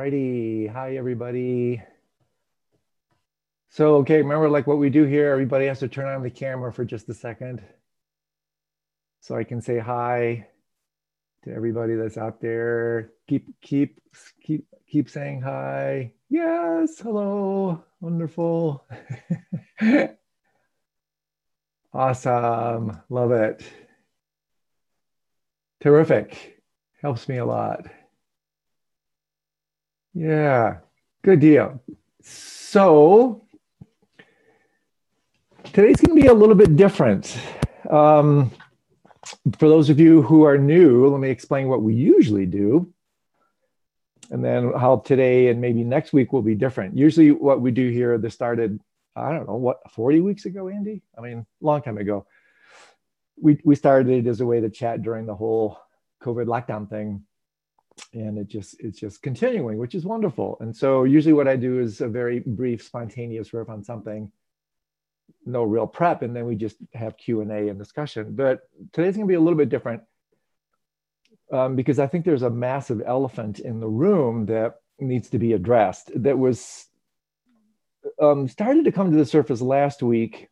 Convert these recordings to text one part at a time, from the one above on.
righty. Hi, everybody. So, okay, remember like what we do here, everybody has to turn on the camera for just a second. So I can say hi to everybody that's out there. Keep, keep, keep, keep saying hi. Yes, hello, wonderful. awesome, love it. Terrific, helps me a lot. Yeah, good deal. So today's going to be a little bit different. Um, for those of you who are new, let me explain what we usually do. And then how today and maybe next week will be different. Usually, what we do here, this started, I don't know, what, 40 weeks ago, Andy? I mean, long time ago. We, we started it as a way to chat during the whole COVID lockdown thing and it just it's just continuing which is wonderful. And so usually what i do is a very brief spontaneous riff on something. No real prep and then we just have q&a and discussion. But today's going to be a little bit different um, because i think there's a massive elephant in the room that needs to be addressed that was um, started to come to the surface last week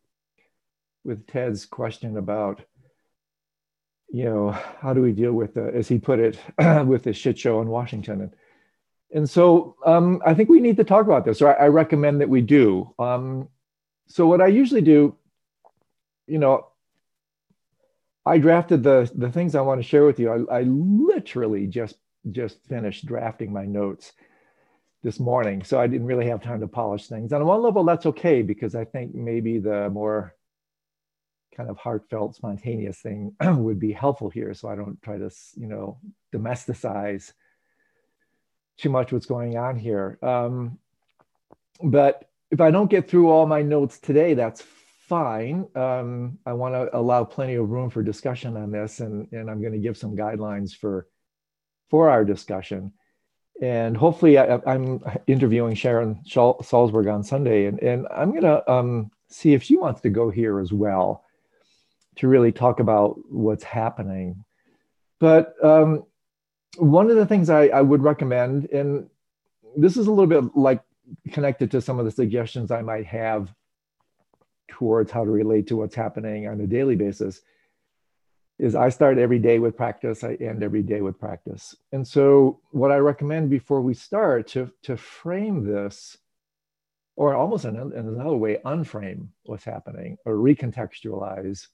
with ted's question about you know, how do we deal with, the, as he put it, with the shit show in Washington? And, and so um, I think we need to talk about this, or I, I recommend that we do. Um, so what I usually do, you know, I drafted the the things I want to share with you. I, I literally just just finished drafting my notes this morning, so I didn't really have time to polish things. On one level, that's okay because I think maybe the more kind of heartfelt, spontaneous thing would be helpful here. So I don't try to, you know, domesticize too much what's going on here. Um, but if I don't get through all my notes today, that's fine. Um, I want to allow plenty of room for discussion on this, and, and I'm going to give some guidelines for for our discussion. And hopefully, I, am interviewing Sharon Salzberg on Sunday, and, and I'm going to um, see if she wants to go here as well to really talk about what's happening. But um, one of the things I, I would recommend, and this is a little bit like connected to some of the suggestions I might have towards how to relate to what's happening on a daily basis, is I start every day with practice, I end every day with practice. And so, what I recommend before we start to, to frame this, or almost in, in another way, unframe what's happening or recontextualize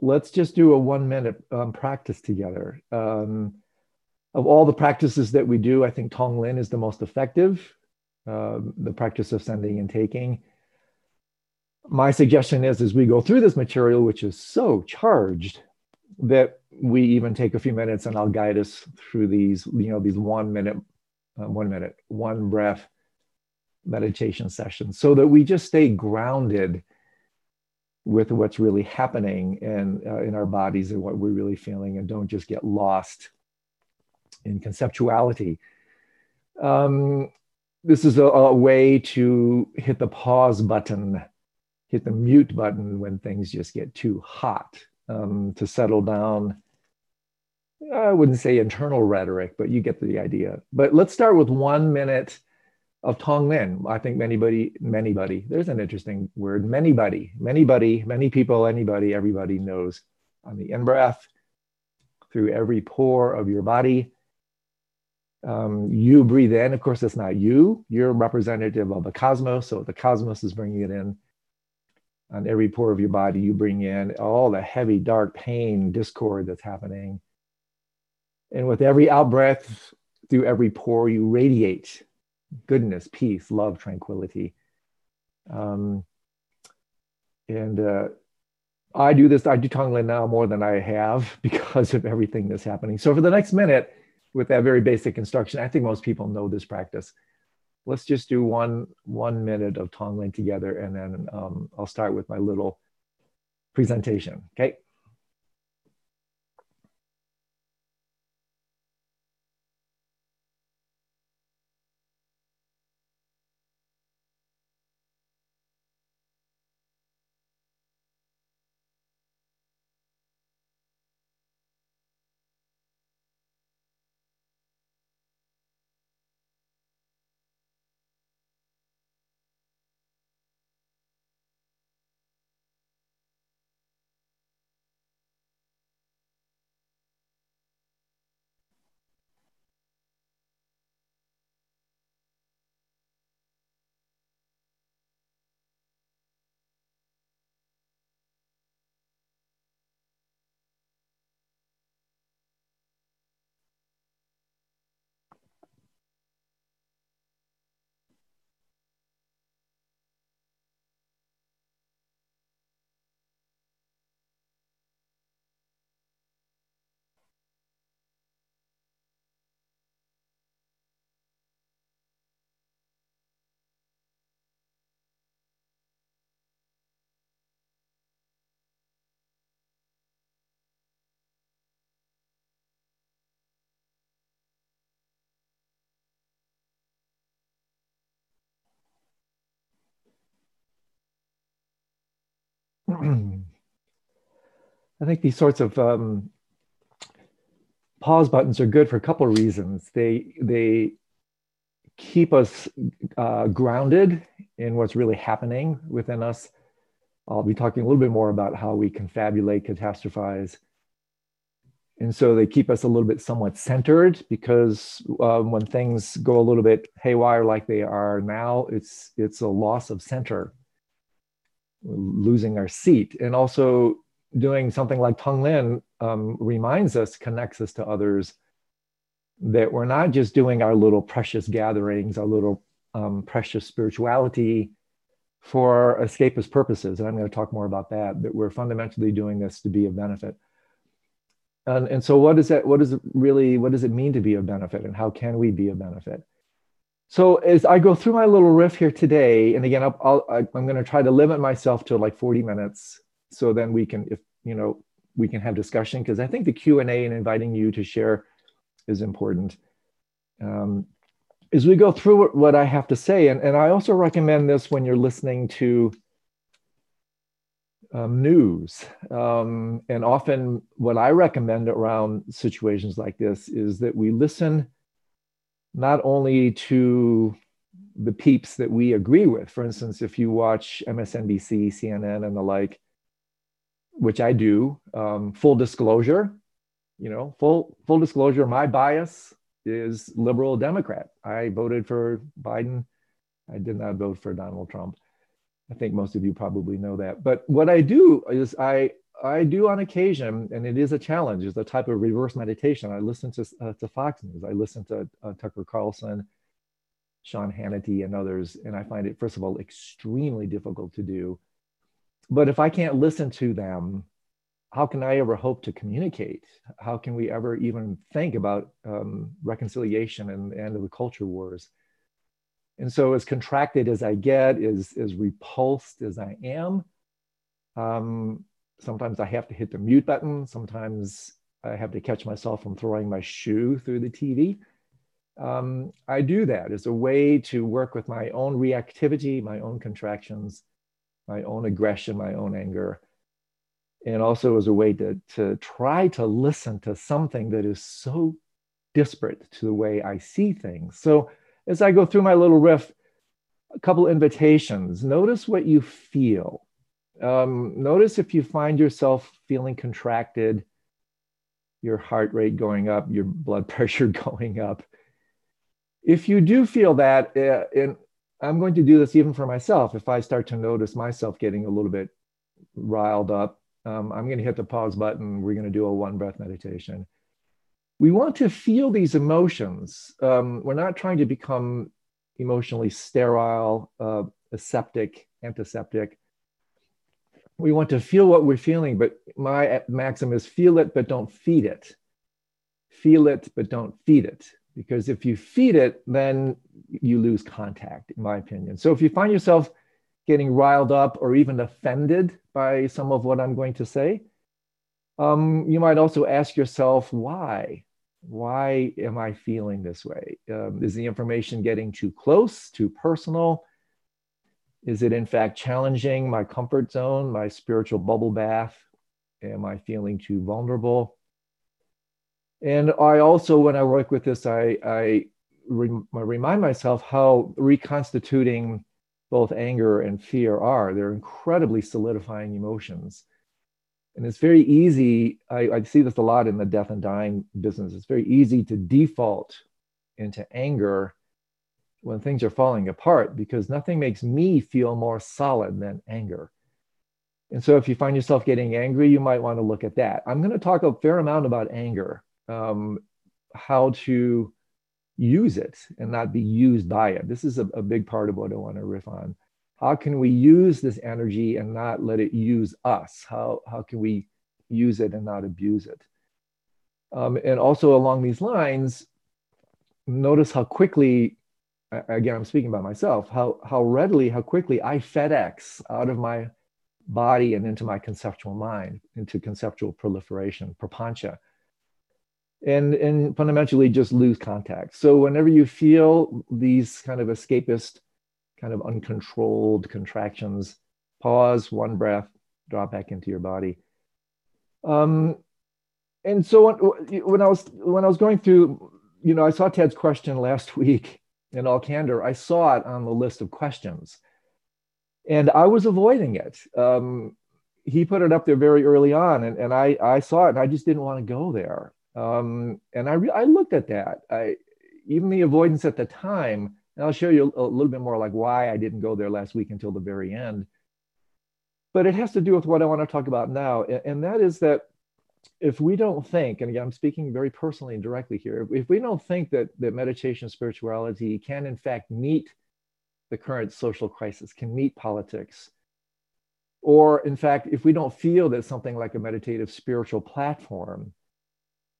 let's just do a one minute um, practice together. Um, of all the practices that we do, I think Tonglen is the most effective, uh, the practice of sending and taking. My suggestion is as we go through this material, which is so charged, that we even take a few minutes and I'll guide us through these, you know, these one minute, uh, one minute, one breath meditation sessions so that we just stay grounded with what's really happening in, uh, in our bodies and what we're really feeling and don't just get lost in conceptuality. Um, this is a, a, way to hit the pause button, hit the mute button when things just get too hot, um, to settle down. I wouldn't say internal rhetoric, but you get the idea. But let's start with one minute of Tonglen. I think anybody, anybody, there's an interesting word, manybody, manybody, many people, anybody, everybody knows on the in breath through every pore of your body. Um, you breathe in, of course, it's not you, you're representative of the cosmos. So the cosmos is bringing it in. On every pore of your body, you bring in all the heavy, dark pain, discord that's happening. And with every out breath, through every pore, you radiate goodness, peace, love, tranquility. Um, and uh, I do this, I do Tonglen now more than I have because of everything that's happening. So for the next minute, with that very basic instruction, I think most people know this practice. Let's just do one one minute of Tonglen together, and then um, I'll start with my little presentation. Okay. I think these sorts of um, pause buttons are good for a couple of reasons. They they keep us uh, grounded in what's really happening within us. I'll be talking a little bit more about how we confabulate, catastrophize. And so they keep us a little bit somewhat centered because um, when things go a little bit haywire like they are now, it's it's a loss of center, losing our seat, and also doing something like Tonglen um, reminds us, connects us to others that we're not just doing our little precious gatherings, our little um, precious spirituality for escapist purposes. And I'm going to talk more about that, that we're fundamentally doing this to be of benefit. And, and so what is that, what does it really, what does it mean to be of benefit and how can we be of benefit? So as I go through my little riff here today, and again, I'll, I'll, I'm going to try to limit myself to like 40 minutes. So then we can, if, you know, we can have discussion because I think the Q&A and inviting you to share is important. Um, as we go through what I have to say, and, and I also recommend this when you're listening to um, news. Um, and often, what I recommend around situations like this is that we listen not only to the peeps that we agree with. For instance, if you watch MSNBC, CNN, and the like, which I do, um, full disclosure, you know, full full disclosure, my bias is liberal Democrat. I voted for Biden. I did not vote for Donald Trump. I think most of you probably know that. But what I do is I I do on occasion, and it is a challenge, is a type of reverse meditation. I listen to uh, to Fox News. I listen to uh, Tucker Carlson, Sean Hannity, and others, and I find it first of all extremely difficult to do. But if I can't listen to them how can I ever hope to communicate? How can we ever even think about um, reconciliation and the end of the culture wars? And so, as contracted as I get, as, as repulsed as I am, um, sometimes I have to hit the mute button. Sometimes I have to catch myself from throwing my shoe through the TV. Um, I do that as a way to work with my own reactivity, my own contractions, my own aggression, my own anger and also as a way to, to try to listen to something that is so disparate to the way I see things. So as I go through my little riff, a couple invitations. Notice what you feel. Um, notice if you find yourself feeling contracted, your heart rate going up, your blood pressure going up. If you do feel that, uh, and I'm going to do this even for myself, if I start to notice myself getting a little bit riled up, um, I'm going to hit the pause button. We're going to do a one breath meditation. We want to feel these emotions. Um, we're not trying to become emotionally sterile, uh, aseptic, antiseptic. We want to feel what we're feeling, but my maxim is feel it, but don't feed it. Feel it, but don't feed it. Because if you feed it, then you lose contact, in my opinion. So if you find yourself getting riled up or even offended by some of what I'm going to say. Um, you might also ask yourself, why? Why am I feeling this way? Um, is the information getting too close, too personal? Is it in fact challenging my comfort zone, my spiritual bubble bath? Am I feeling too vulnerable? And I also, when I work with this, I, I, re- I remind myself how reconstituting both anger and fear are. They're incredibly solidifying emotions. And it's very easy, I, I, see this a lot in the death and dying business. It's very easy to default into anger when things are falling apart because nothing makes me feel more solid than anger. And so if you find yourself getting angry, you might want to look at that. I'm going to talk a fair amount about anger, um, how to use it and not be used by it. This is a, a big part of what I want to riff on. How can we use this energy and not let it use us? How, how can we use it and not abuse it? Um, and also along these lines, notice how quickly, again, I'm speaking about myself, how, how readily, how quickly I FedEx out of my body and into my conceptual mind, into conceptual proliferation, prapancha and and fundamentally just lose contact. So whenever you feel these kind of escapist, kind of uncontrolled contractions, pause, one breath, drop back into your body. Um, and so when, when I was when I was going through, you know, I saw Ted's question last week in all candor. I saw it on the list of questions, and I was avoiding it. Um, he put it up there very early on, and, and I I saw it, and I just didn't want to go there. Um, and I re- I looked at that. I even the avoidance at the time, and I'll show you a, little bit more like why I didn't go there last week until the very end. But it has to do with what I want to talk about now, and that is that if we don't think, and again, I'm speaking very personally and directly here, if we don't think that, that meditation spirituality can in fact meet the current social crisis, can meet politics, or in fact, if we don't feel that something like a meditative spiritual platform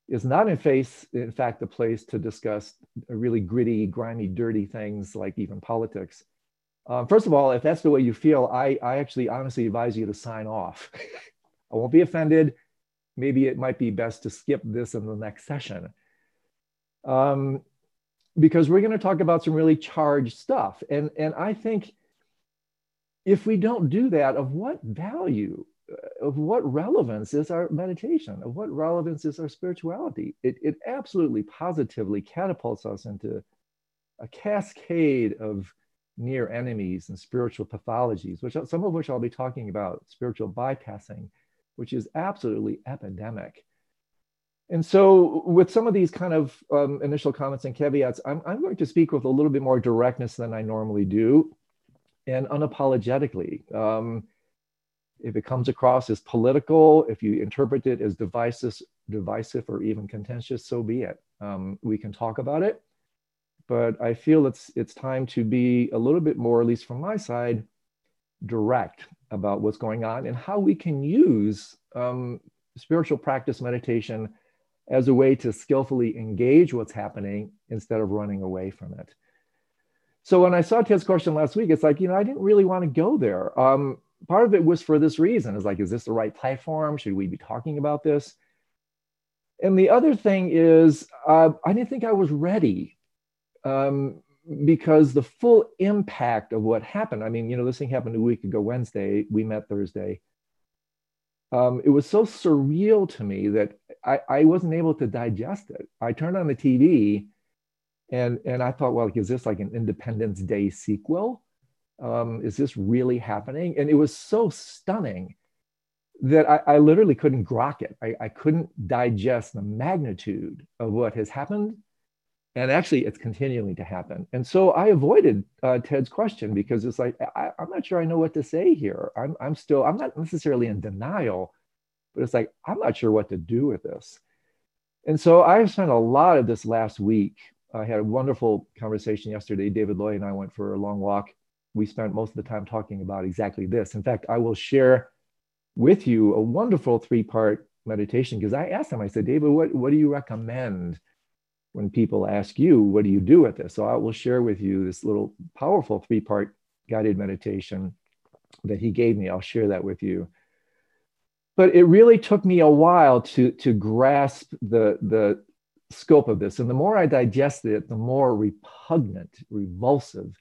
is not in face, in fact, the place to discuss really gritty, grimy, dirty things like even politics. Um, first of all, if that's the way you feel, I, I actually honestly advise you to sign off. I won't be offended maybe it might be best to skip this in the next session. Um, because we're going to talk about some really charged stuff. And, and I think if we don't do that, of what value, uh, of what relevance is our meditation, of what relevance is our spirituality? It, it absolutely positively catapults us into a cascade of near enemies and spiritual pathologies, which some of which I'll be talking about, spiritual bypassing, which is absolutely epidemic. And so, with some of these kind of um, initial comments and caveats, I'm, I'm going to speak with a little bit more directness than I normally do and unapologetically. Um, if it comes across as political, if you interpret it as divisive, divisive or even contentious, so be it. Um, we can talk about it, but I feel it's it's time to be a little bit more, at least from my side, direct about what's going on and how we can use um, spiritual practice meditation as a way to skillfully engage what's happening instead of running away from it. So when I saw Ted's question last week, it's like, you know, I didn't really want to go there. Um, part of it was for this reason is like, is this the right platform? Should we be talking about this? And the other thing is, uh, I didn't think I was ready. Um, because the full impact of what happened, I mean, you know, this thing happened a week ago, Wednesday, we met Thursday. Um, it was so surreal to me that I, I wasn't able to digest it. I turned on the TV and, and I thought, well, is this like an Independence Day sequel? Um, is this really happening? And it was so stunning that I, I literally couldn't grok it. I, I couldn't digest the magnitude of what has happened and actually it's continuing to happen. And so i avoided uh, ted's question because it's like I, am not sure i know what to say here. I'm, I'm still i'm not necessarily in denial but it's like i'm not sure what to do with this. And so i've spent a lot of this last week. I had a wonderful conversation yesterday. David loy and i went for a long walk. We spent most of the time talking about exactly this. In fact i will share with you a wonderful three part meditation because i asked him i said david what, what do you recommend when people ask you, what do you do with this? So I will share with you this little powerful three part guided meditation that he gave me. I'll share that with you. But it really took me a while to, to grasp the, the scope of this. And the more I digested it, the more repugnant, revulsive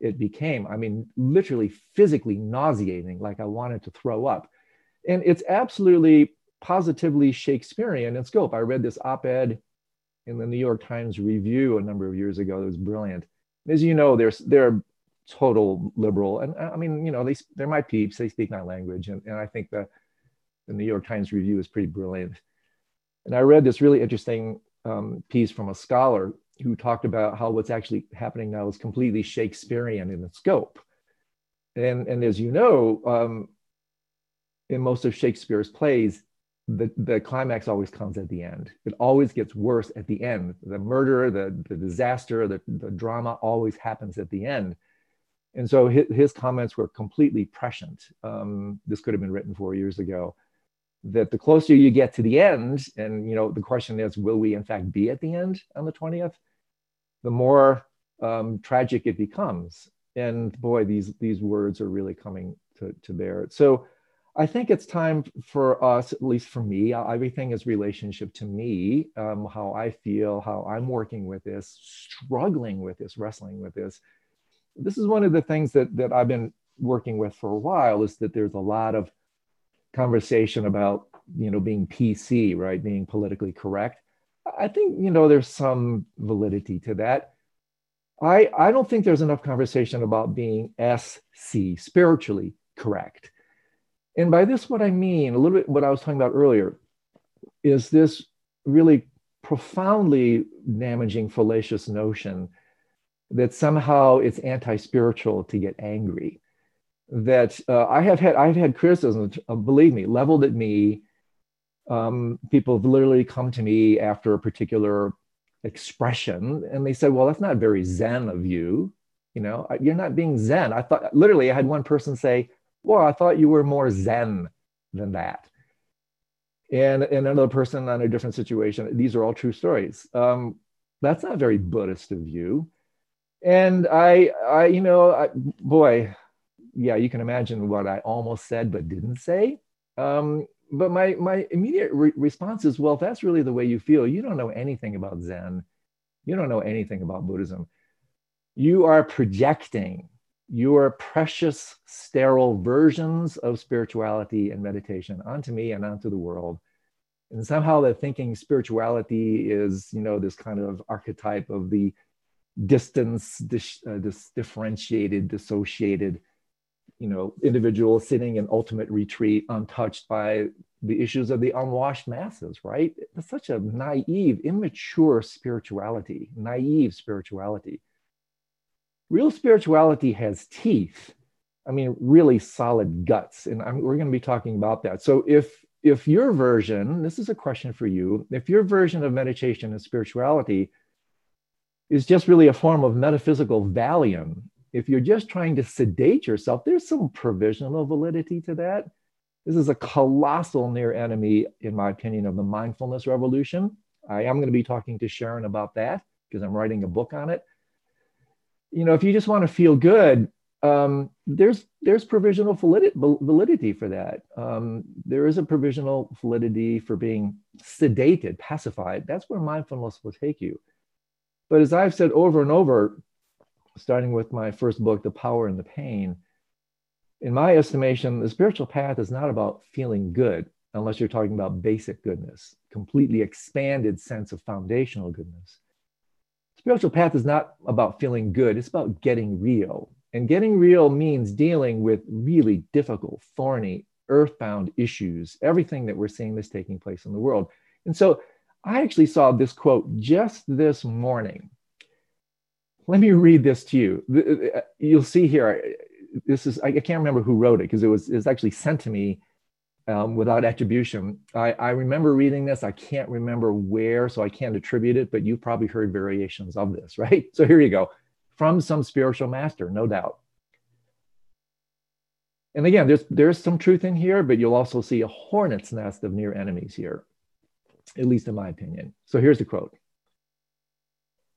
it became. I mean, literally physically nauseating, like I wanted to throw up. And it's absolutely positively Shakespearean in scope. I read this op ed in the New York Times Review a number of years ago. It was brilliant. As you know, there's they're total liberal, and I mean, you know, they they're my peeps. They speak my language, and, and I think the the New York Times Review is pretty brilliant. And I read this really interesting um, piece from a scholar who talked about how what's actually happening now is completely Shakespearean in its scope. And, and as you know, um, in most of Shakespeare's plays, the, the climax always comes at the end. It always gets worse at the end. The murder, the, the disaster, the, the drama always happens at the end. And so his, his comments were completely prescient. Um, this could have been written four years ago. That the closer you get to the end, and you know, the question is, will we in fact be at the end on the 20th? The more um, tragic it becomes. And boy, these these words are really coming to, to bear. So I think it's time for us, at least for me, uh, everything is relationship to me, um, how I feel, how I'm working with this, struggling with this, wrestling with this. This is one of the things that, that I've been working with for a while is that there's a lot of conversation about you know being PC, right, being politically correct. I think you know there's some validity to that. I I don't think there's enough conversation about being SC, spiritually correct. And by this, what I mean, a little bit what I was talking about earlier, is this really profoundly damaging fallacious notion that somehow it's anti-spiritual to get angry. That uh, i have had i've had criticism uh, believe me leveled at me. Um, people have literally come to me after a particular expression and they said well that's not very zen of you. You know you're not being zen. I thought literally i had one person say well i thought you were more zen than that. And, and another person on a different situation. These are all true stories. Um, that's not very buddhist of you. And i i you know I, boy yeah you can imagine what i almost said but didn't say. Um, but my my immediate re- response is well if that's really the way you feel you don't know anything about zen. You don't know anything about buddhism. You are projecting your precious sterile versions of spirituality and meditation onto me and onto the world. And somehow they're thinking spirituality is you know this kind of archetype of the distance dis, uh, this differentiated dissociated you know individual sitting in ultimate retreat untouched by the issues of the unwashed masses right? It's such a naive immature spirituality naive spirituality real spirituality has teeth i mean really solid guts and I'm, we're going to be talking about that so if if your version this is a question for you if your version of meditation and spirituality is just really a form of metaphysical Valium if you're just trying to sedate yourself, there's some provisional validity to that. This is a colossal near enemy, in my opinion, of the mindfulness revolution. I am going to be talking to Sharon about that because I'm writing a book on it. You know, if you just want to feel good, um, there's there's provisional validity for that. Um, there is a provisional validity for being sedated, pacified. That's where mindfulness will take you. But as I've said over and over, starting with my first book, The Power and the Pain, in my estimation, the spiritual path is not about feeling good, unless you're talking about basic goodness, completely expanded sense of foundational goodness. Spiritual path is not about feeling good, it's about getting real. And getting real means dealing with really difficult, thorny, earthbound issues, everything that we're seeing this taking place in the world. And so I actually saw this quote just this morning let me read this to you. Uh, you'll see here. This is I can't remember who wrote it because it was it was actually sent to me um, without attribution. I, I remember reading this. I can't remember where, so I can't attribute it. But you've probably heard variations of this, right? So here you go, from some spiritual master, no doubt. And again, there's there's some truth in here, but you'll also see a hornet's nest of near enemies here, at least in my opinion. So here's the quote.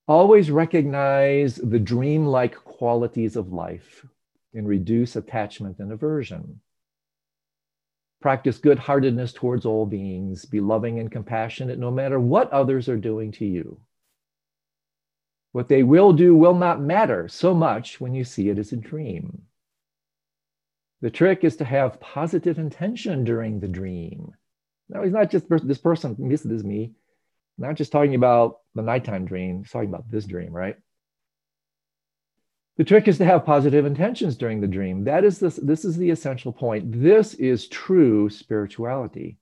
Always recognize the dreamlike qualities of life and reduce attachment and aversion. Practice good heartedness towards all beings. Be loving and compassionate no matter what others are doing to you. What they will do will not matter so much when you see it as a dream. The trick is to have positive intention during the dream. Now, he's not just this person, this is me not just talking about the nighttime dream, he's talking about this dream, right? The trick is to have positive intentions during the dream. That is this, this is the essential point. This is true spirituality.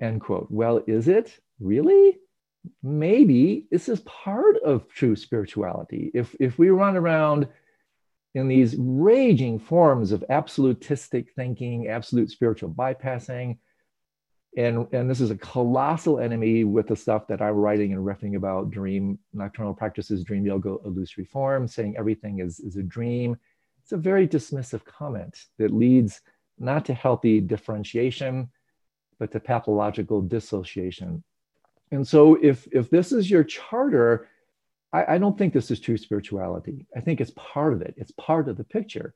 End quote. Well, is it really? Maybe this is part of true spirituality. If if we run around in these raging forms of absolutistic thinking, absolute spiritual bypassing, and and this is a colossal enemy with the stuff that I'm writing and riffing about dream nocturnal practices, dream yoga, illusory form, saying everything is, is a dream. It's a very dismissive comment that leads not to healthy differentiation, but to pathological dissociation. And so if if this is your charter, I, I don't think this is true spirituality. I think it's part of it. It's part of the picture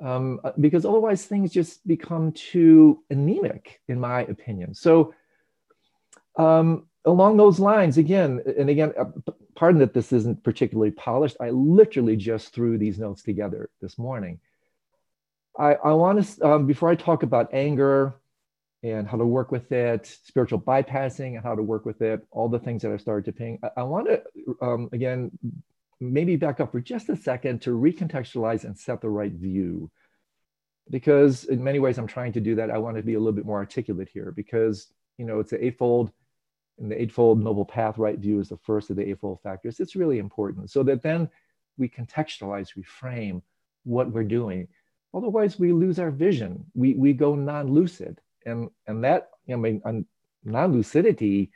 um, uh, because otherwise things just become too anemic, in my opinion. So, um, along those lines, again, and again, uh, pardon that this isn't particularly polished. I literally just threw these notes together this morning. I, I want to, um, before I talk about anger and how to work with it, spiritual bypassing and how to work with it, all the things that I've started to ping, I, I want to, um, again, maybe back up for just a second to recontextualize and set the right view. Because in many ways, I'm trying to do that. I want to be a little bit more articulate here because, you know, it's the eightfold, and the eightfold noble path right view is the first of the eightfold factors. It's really important so that then we contextualize, we frame what we're doing. Otherwise, we lose our vision. We, we go non-lucid. And, and that, I mean, non-lucidity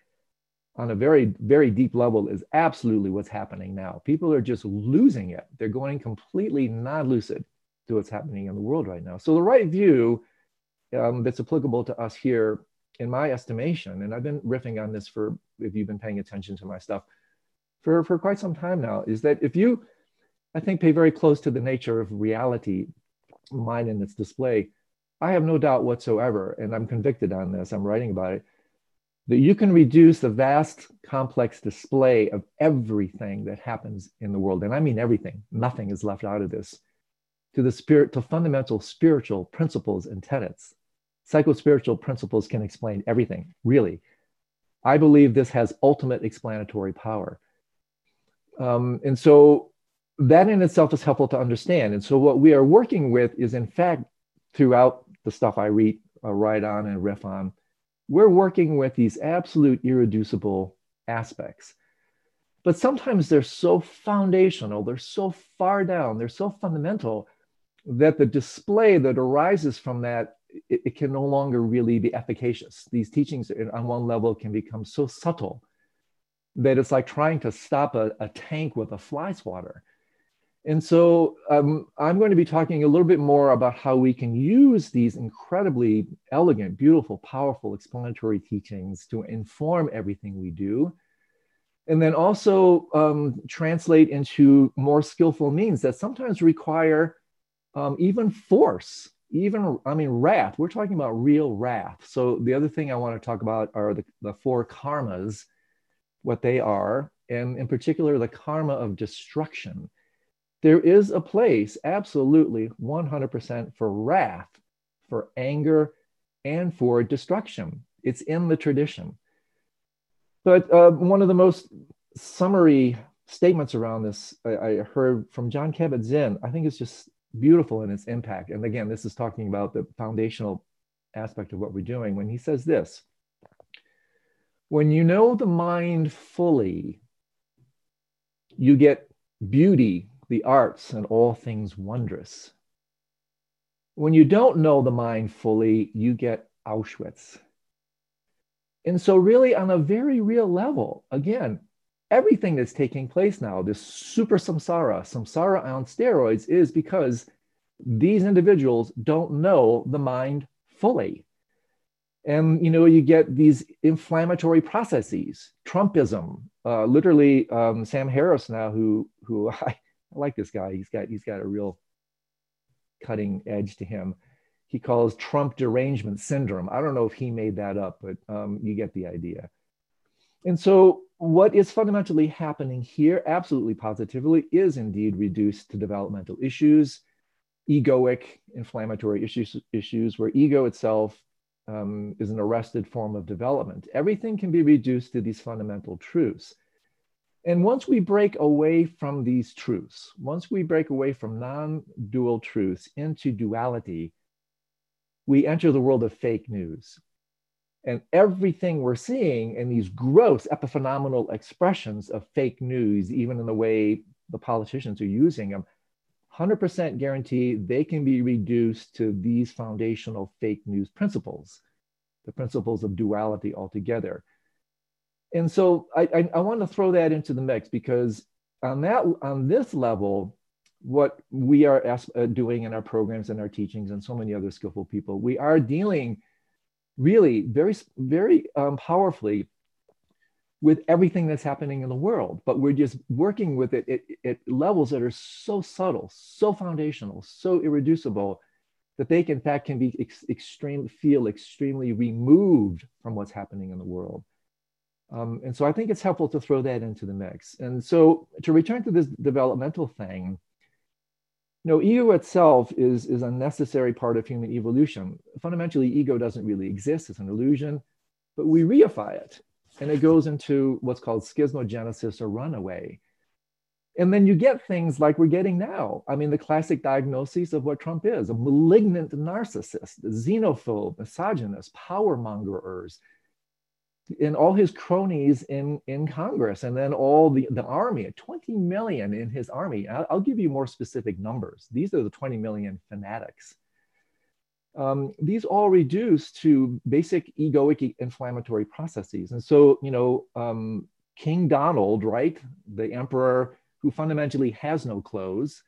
on a very, very deep level is absolutely what's happening now. People are just losing it. They're going completely non-lucid to what's happening in the world right now. So the right view um, that's applicable to us here, in my estimation, and I've been riffing on this for, if you've been paying attention to my stuff, for, for quite some time now, is that if you I think, pay very close to the nature of reality, mind and its display. I have no doubt whatsoever, and I'm convicted on this, I'm writing about it, that you can reduce the vast, complex display of everything that happens in the world. And I mean everything, nothing is left out of this, to the spirit, to fundamental spiritual principles and tenets. Psycho-spiritual principles can explain everything, really. I believe this has ultimate explanatory power. Um, and so that in itself is helpful to understand. And so what we are working with is, in fact, throughout the stuff I read, uh, write on, and riff on, we're working with these absolute irreducible aspects. But sometimes they're so foundational, they're so far down, they're so fundamental that the display that arises from that it, it can no longer really be efficacious. These teachings on one level can become so subtle that it's like trying to stop a, a tank with a fly swatter and so um, I'm going to be talking a little bit more about how we can use these incredibly elegant, beautiful, powerful explanatory teachings to inform everything we do. And then also um, translate into more skillful means that sometimes require um, even force, even, I mean, wrath. We're talking about real wrath. So the other thing I want to talk about are the, the four karmas, what they are, and in particular, the karma of destruction there is a place, absolutely 100% for wrath, for anger, and for destruction. It's in the tradition. But uh, one of the most summary statements around this I, I heard from Jon Kabat-Zinn. I think it's just beautiful in its impact. And again, this is talking about the foundational aspect of what we're doing when he says this When you know the mind fully, you get beauty the arts and all things wondrous. When you don't know the mind fully, you get Auschwitz. And so, really, on a very real level, again, everything that's taking place now, this super samsara, samsara on steroids, is because these individuals don't know the mind fully. And you know, you get these inflammatory processes, Trumpism. Uh, literally, um, Sam Harris now, who who I I like this guy. He's got he's got a real cutting edge to him. He calls Trump derangement syndrome. I don't know if he made that up, but um, you get the idea. And so, what is fundamentally happening here, absolutely positively, is indeed reduced to developmental issues, egoic inflammatory issues, issues where ego itself um, is an arrested form of development. Everything can be reduced to these fundamental truths. And once we break away from these truths, once we break away from non dual truths into duality, we enter the world of fake news. And everything we're seeing in these gross epiphenomenal expressions of fake news, even in the way the politicians are using them, 100% guarantee they can be reduced to these foundational fake news principles, the principles of duality altogether and so I, I, I want to throw that into the mix because on that on this level, what we are uh, doing in our programs and our teachings and so many other skillful people, we are dealing really very very um, powerfully with everything that's happening in the world, but we're just working with it at, at levels that are so subtle, so foundational, so irreducible that they can, in fact can be ex- extreme feel extremely removed from what's happening in the world. Um, and so I think it's helpful to throw that into the mix. And so to return to this developmental thing, you know, ego itself is, is a necessary part of human evolution. Fundamentally, ego doesn't really exist, it's an illusion, but we reify it. And it goes into what's called schismogenesis or runaway. And then you get things like we're getting now. I mean, the classic diagnosis of what Trump is a malignant narcissist, xenophobe, misogynist, power mongerers, and all his cronies in, in Congress, and then all the, the army 20 million in his army. I'll, I'll give you more specific numbers. These are the 20 million fanatics. Um, these all reduce to basic egoic inflammatory processes. And so, you know, um, King Donald, right, the emperor who fundamentally has no clothes.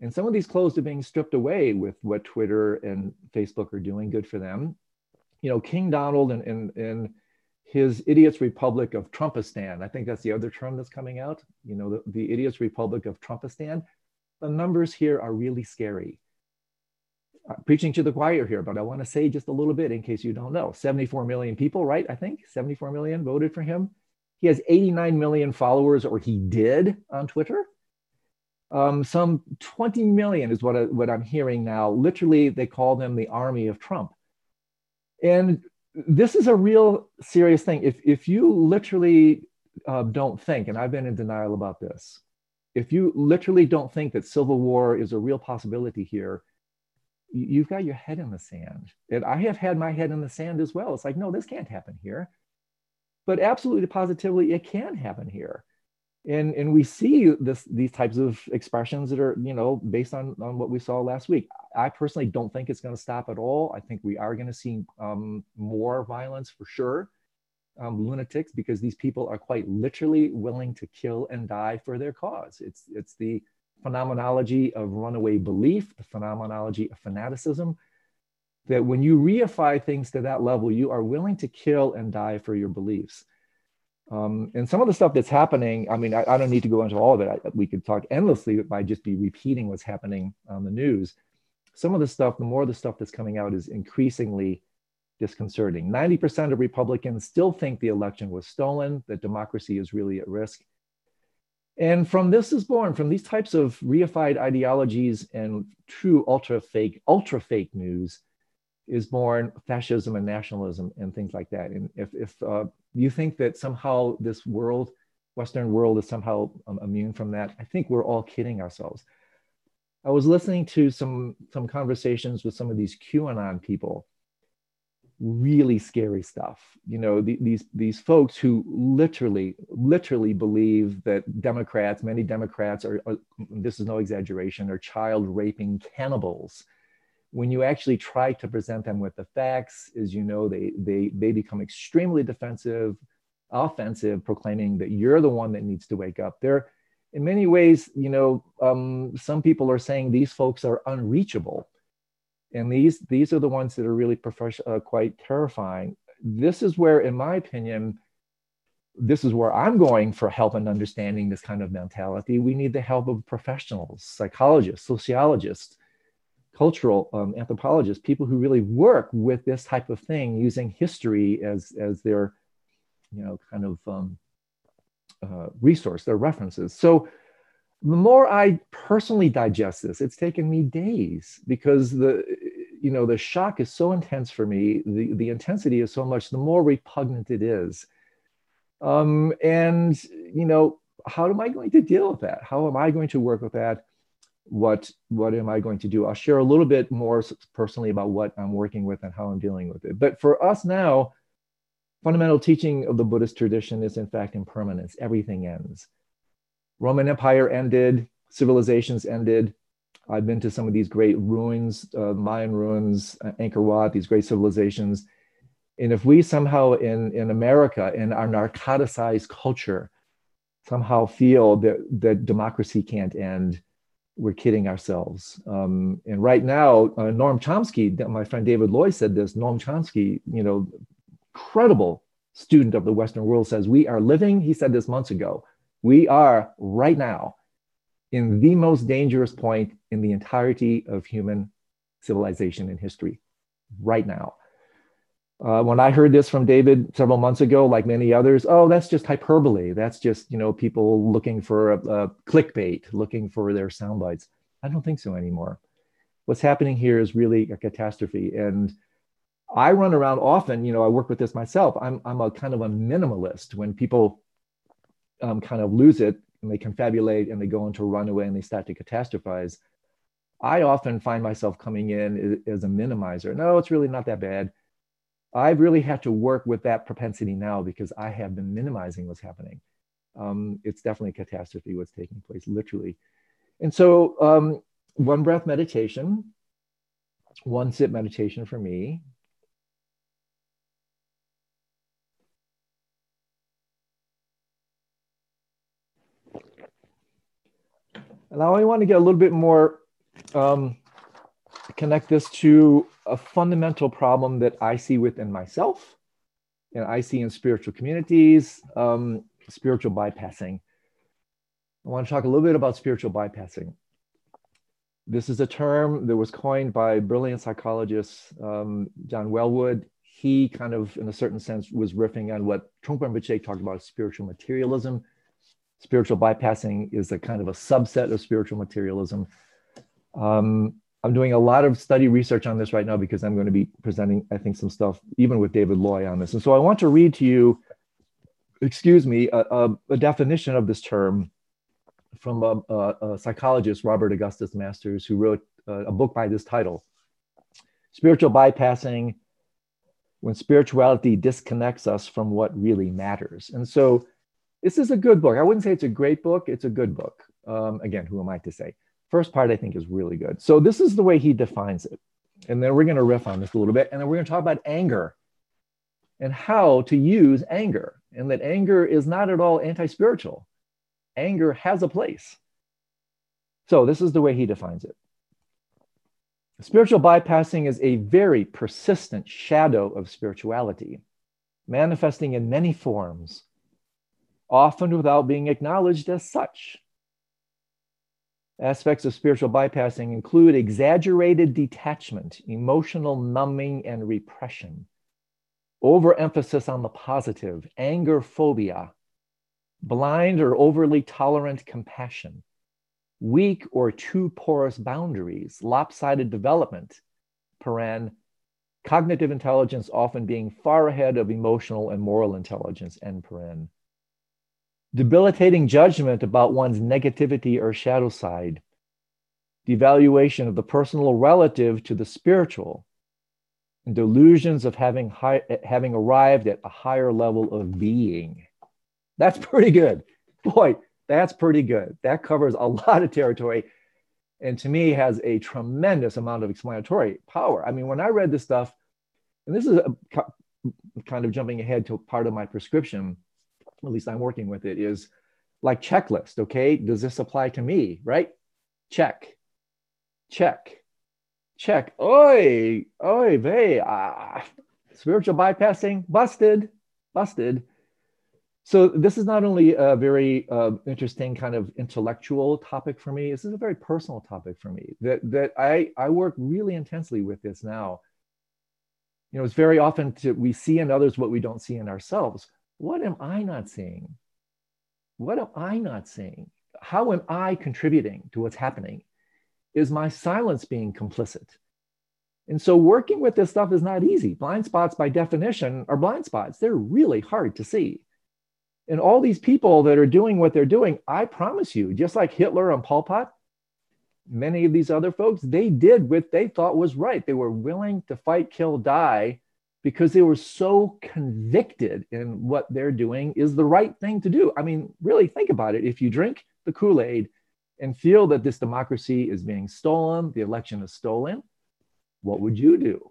And some of these clothes are being stripped away with what Twitter and Facebook are doing. Good for them. You know, King Donald and, and, and his Idiots Republic of Trumpistan, I think that's the other term that's coming out, you know, the, the Idiots Republic of Trumpistan. The numbers here are really scary. Uh, preaching to the choir here, but I want to say just a little bit in case you don't know 74 million people, right? I think 74 million voted for him. He has 89 million followers, or he did on Twitter. Um, some 20 million is what, I, what I'm hearing now. Literally, they call them the army of Trump. And this is a real serious thing. If, if you literally uh, don't think, and I've been in denial about this, if you literally don't think that civil war is a real possibility here, you've got your head in the sand. And I have had my head in the sand as well. It's like, no, this can't happen here but absolutely positively it can happen here and and we see this these types of expressions that are you know based on on what we saw last week. I personally don't think it's going to stop at all. I think we are going to see um, more violence for sure um, lunatics because these people are quite literally willing to kill and die for their cause. It's it's the phenomenology of runaway belief the phenomenology of fanaticism that when you reify things to that level, you are willing to kill and die for your beliefs. Um, and some of the stuff that's happening, I mean, I, I don't need to go into all of it. I, we could talk endlessly by just be repeating what's happening on the news. Some of the stuff, the more of the stuff that's coming out is increasingly disconcerting. 90% of Republicans still think the election was stolen, that democracy is really at risk. And from this is born, from these types of reified ideologies and true ultra fake, ultra fake news, is born fascism and nationalism and things like that. And if, if uh, you think that somehow this world, Western world, is somehow um, immune from that, I think we're all kidding ourselves. I was listening to some some conversations with some of these QAnon people. Really scary stuff. You know, the, these these folks who literally literally believe that Democrats, many Democrats are, are this is no exaggeration, are child raping cannibals when you actually try to present them with the facts, as you know, they, they, they become extremely defensive, offensive, proclaiming that you're the one that needs to wake up. They're, in many ways, you know, um, some people are saying these folks are unreachable. And these, these are the ones that are really uh, quite terrifying. This is where, in my opinion, this is where I'm going for help in understanding this kind of mentality. We need the help of professionals, psychologists, sociologists, cultural um, anthropologists, people who really work with this type of thing using history as, as their, you know, kind of um, uh, resource, their references. So the more I personally digest this, it's taken me days because the, you know, the shock is so intense for me. The, the intensity is so much, the more repugnant it is. Um, and, you know, how am I going to deal with that? How am I going to work with that? What what am I going to do? I'll share a little bit more personally about what I'm working with and how I'm dealing with it. But for us now, fundamental teaching of the Buddhist tradition is in fact impermanence. Everything ends. Roman Empire ended, civilizations ended. I've been to some of these great ruins, uh, Mayan ruins, uh, Angkor Wat, these great civilizations. And if we somehow in, in America, in our narcoticized culture, somehow feel that, that democracy can't end, we're kidding ourselves. Um, and right now, uh, Noam Chomsky, my friend David Loy said this. Noam Chomsky, you know, incredible student of the Western world, says we are living. He said this months ago. We are right now in the most dangerous point in the entirety of human civilization and history. Right now. Uh, when I heard this from David several months ago, like many others, oh, that's just hyperbole. That's just you know people looking for a, a clickbait, looking for their sound bites. I don't think so anymore. What's happening here is really a catastrophe. And I run around often, you know, I work with this myself. I'm, I'm a kind of a minimalist when people um, kind of lose it and they confabulate and they go into runaway and they start to catastrophize. I often find myself coming in as a minimizer. No, it's really not that bad. I've really had to work with that propensity now because I have been minimizing what's happening. Um, it's definitely a catastrophe what's taking place, literally. And so, um, one breath meditation, one sit meditation for me, Now I want to get a little bit more, um, connect this to a fundamental problem that I see within myself and I see in spiritual communities, um, spiritual bypassing. I want to talk a little bit about spiritual bypassing. This is a term that was coined by brilliant psychologist um, John Welwood. He kind of, in a certain sense, was riffing on what Trungpa Rinpoche talked about spiritual materialism spiritual bypassing is a kind of a subset of spiritual materialism. Um, I'm doing a lot of study research on this right now because I'm going to be presenting, I think, some stuff even with David Loy on this. And so I want to read to you, excuse me, a, a, a definition of this term from a, a, psychologist, Robert Augustus Masters, who wrote a book by this title Spiritual Bypassing When Spirituality Disconnects Us from What Really Matters. And so this is a good book. I wouldn't say it's a great book. It's a good book. Um, again, who am I to say? First part I think is really good. So this is the way he defines it. And then we're going to riff on this a little bit. And then we're going to talk about anger and how to use anger. And that anger is not at all anti spiritual. Anger has a place. So this is the way he defines it. Spiritual bypassing is a very persistent shadow of spirituality, manifesting in many forms often without being acknowledged as such. Aspects of spiritual bypassing include exaggerated detachment, emotional numbing and repression, overemphasis on the positive, anger phobia, blind or overly tolerant compassion, weak or too porous boundaries, lopsided development, paren, cognitive intelligence often being far ahead of emotional and moral intelligence, end paren debilitating judgment about one's negativity or shadow side, devaluation of the personal relative to the spiritual, and delusions of having, high, having arrived at a higher level of being. That's pretty good. Boy, that's pretty good. That covers a lot of territory and to me has a tremendous amount of explanatory power. I mean, when I read this stuff, and this is a, kind of jumping ahead to part of my prescription, at least I'm working with it, is like checklist. Okay, does this apply to me? Right? Check, check, check. Oi, oi, vey, ah, spiritual bypassing, busted, busted. So this is not only a very uh, interesting kind of intellectual topic for me. This is a very personal topic for me. That that I I work really intensely with this now. You know, it's very often to, we see in others what we don't see in ourselves. What am I not seeing? What am I not seeing? How am I contributing to what's happening? Is my silence being complicit? And so working with this stuff is not easy. Blind spots, by definition, are blind spots. They're really hard to see. And all these people that are doing what they're doing, I promise you, just like Hitler and Pol Pot, many of these other folks, they did what they thought was right. They were willing to fight, kill, die because they were so convicted in what they're doing is the right thing to do. I mean, really think about it. If you drink the Kool Aid and feel that this democracy is being stolen, the election is stolen, what would you do?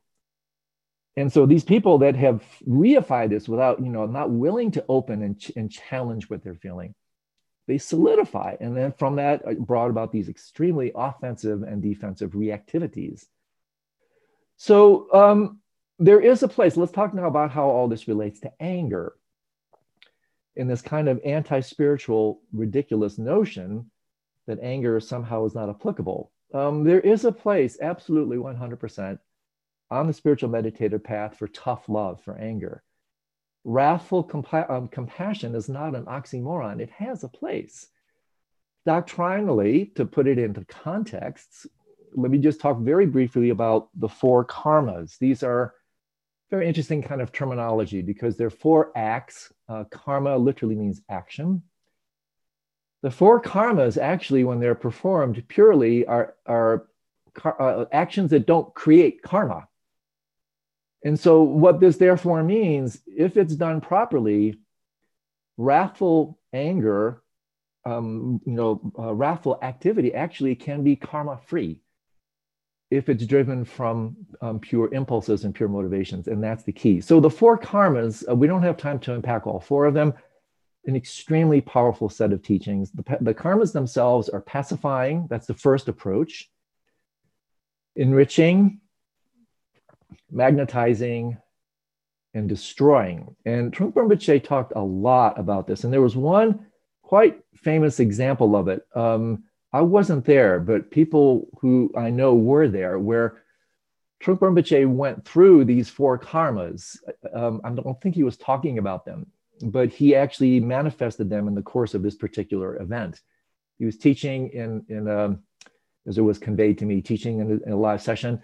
And so these people that have reified this without, you know, not willing to open and, ch- and challenge what they're feeling, they solidify. And then from that brought about these extremely offensive and defensive reactivities. So um, there is a place. Let's talk now about how all this relates to anger. In this kind of anti spiritual, ridiculous notion that anger somehow is not applicable. Um, there is a place, absolutely 100%, on the spiritual meditative path for tough love, for anger. Wrathful compa- um, compassion is not an oxymoron, it has a place. doctrinally, to put it into contexts, let me just talk very briefly about the four karmas. These are very interesting kind of terminology because there are four acts. Uh, karma literally means action. The four karmas, actually, when they're performed purely, are, are uh, actions that don't create karma. And so, what this therefore means, if it's done properly, wrathful anger, um, you know, uh, wrathful activity actually can be karma free if it's driven from um, pure impulses and pure motivations. And that's the key. So, the four karmas, uh, we don't have time to unpack all four of them. An extremely powerful set of teachings. The, the karmas themselves are pacifying, that's the first approach, enriching, magnetizing, and destroying. And Trungpa Rinpoche talked a lot about this. And there was one quite famous example of it. Um, I wasn't there, but people who I know were there, where Trungpa Rinpoche went through these four karmas. Um, I don't think he was talking about them, but he actually manifested them in the course of this particular event. He was teaching in, in um, as it was conveyed to me, teaching in a, in a live session.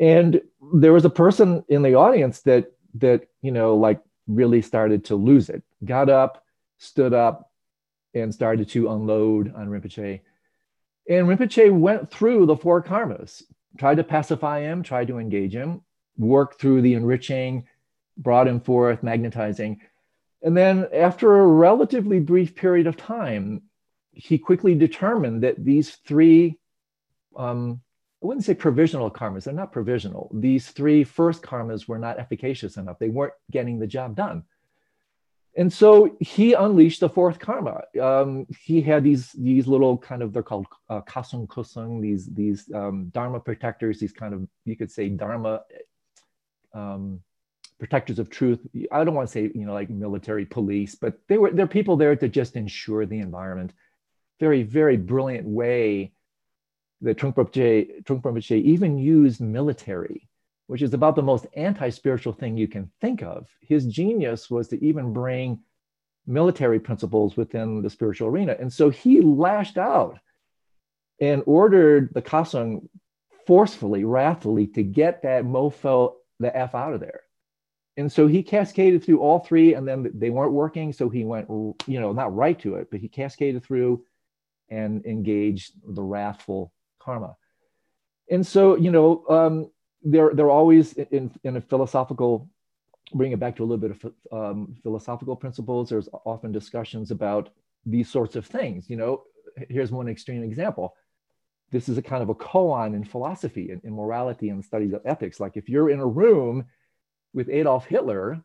And there was a person in the audience that that you know like really started to lose it got up stood up and started to unload on rinpoche and rinpoche went through the four karmas tried to pacify him tried to engage him worked through the enriching brought him forth magnetizing and then after a relatively brief period of time he quickly determined that these three um, I wouldn't say provisional karmas. They're not provisional. These three first karmas were not efficacious enough. They weren't getting the job done. And so he unleashed the fourth karma. Um, he had these these little kind of they're called uh, kasung kusung these these um, dharma protectors. These kind of you could say dharma um, protectors of truth. I don't want to say you know like military police, but they were they're people there to just ensure the environment. Very very brilliant way that Trungpa Rinpoche even used military, which is about the most anti-spiritual thing you can think of. His genius was to even bring military principles within the spiritual arena. And so he lashed out and ordered the Kasung forcefully, wrathfully to get that mofo the F out of there. And so he cascaded through all three, and then they weren't working. So he went, you know, not right to it, but he cascaded through and engaged the wrathful karma. And so, you know, um, they're, they're always in, in a philosophical, bring it back to a little bit of um, philosophical principles. There's often discussions about these sorts of things. You know, here's one extreme example. This is a kind of a koan in philosophy and in, in morality and studies of ethics. Like if you're in a room with Adolf Hitler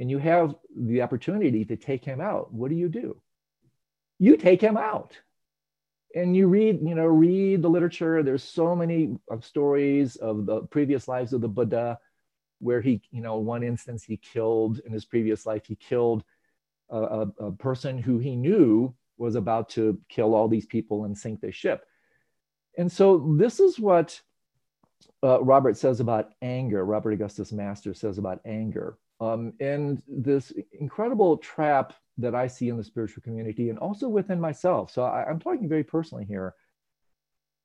and you have the opportunity to take him out, what do you do? You take him out and you read you know read the literature. There's so many of stories of the previous lives of the buddha where he you know one instance he killed in his previous life he killed a, a, a person who he knew was about to kill all these people and sink the ship. And so this is what uh, robert says about anger robert augustus master says about anger. Um, and this incredible trap that I see in the spiritual community and also within myself. So I, am talking very personally here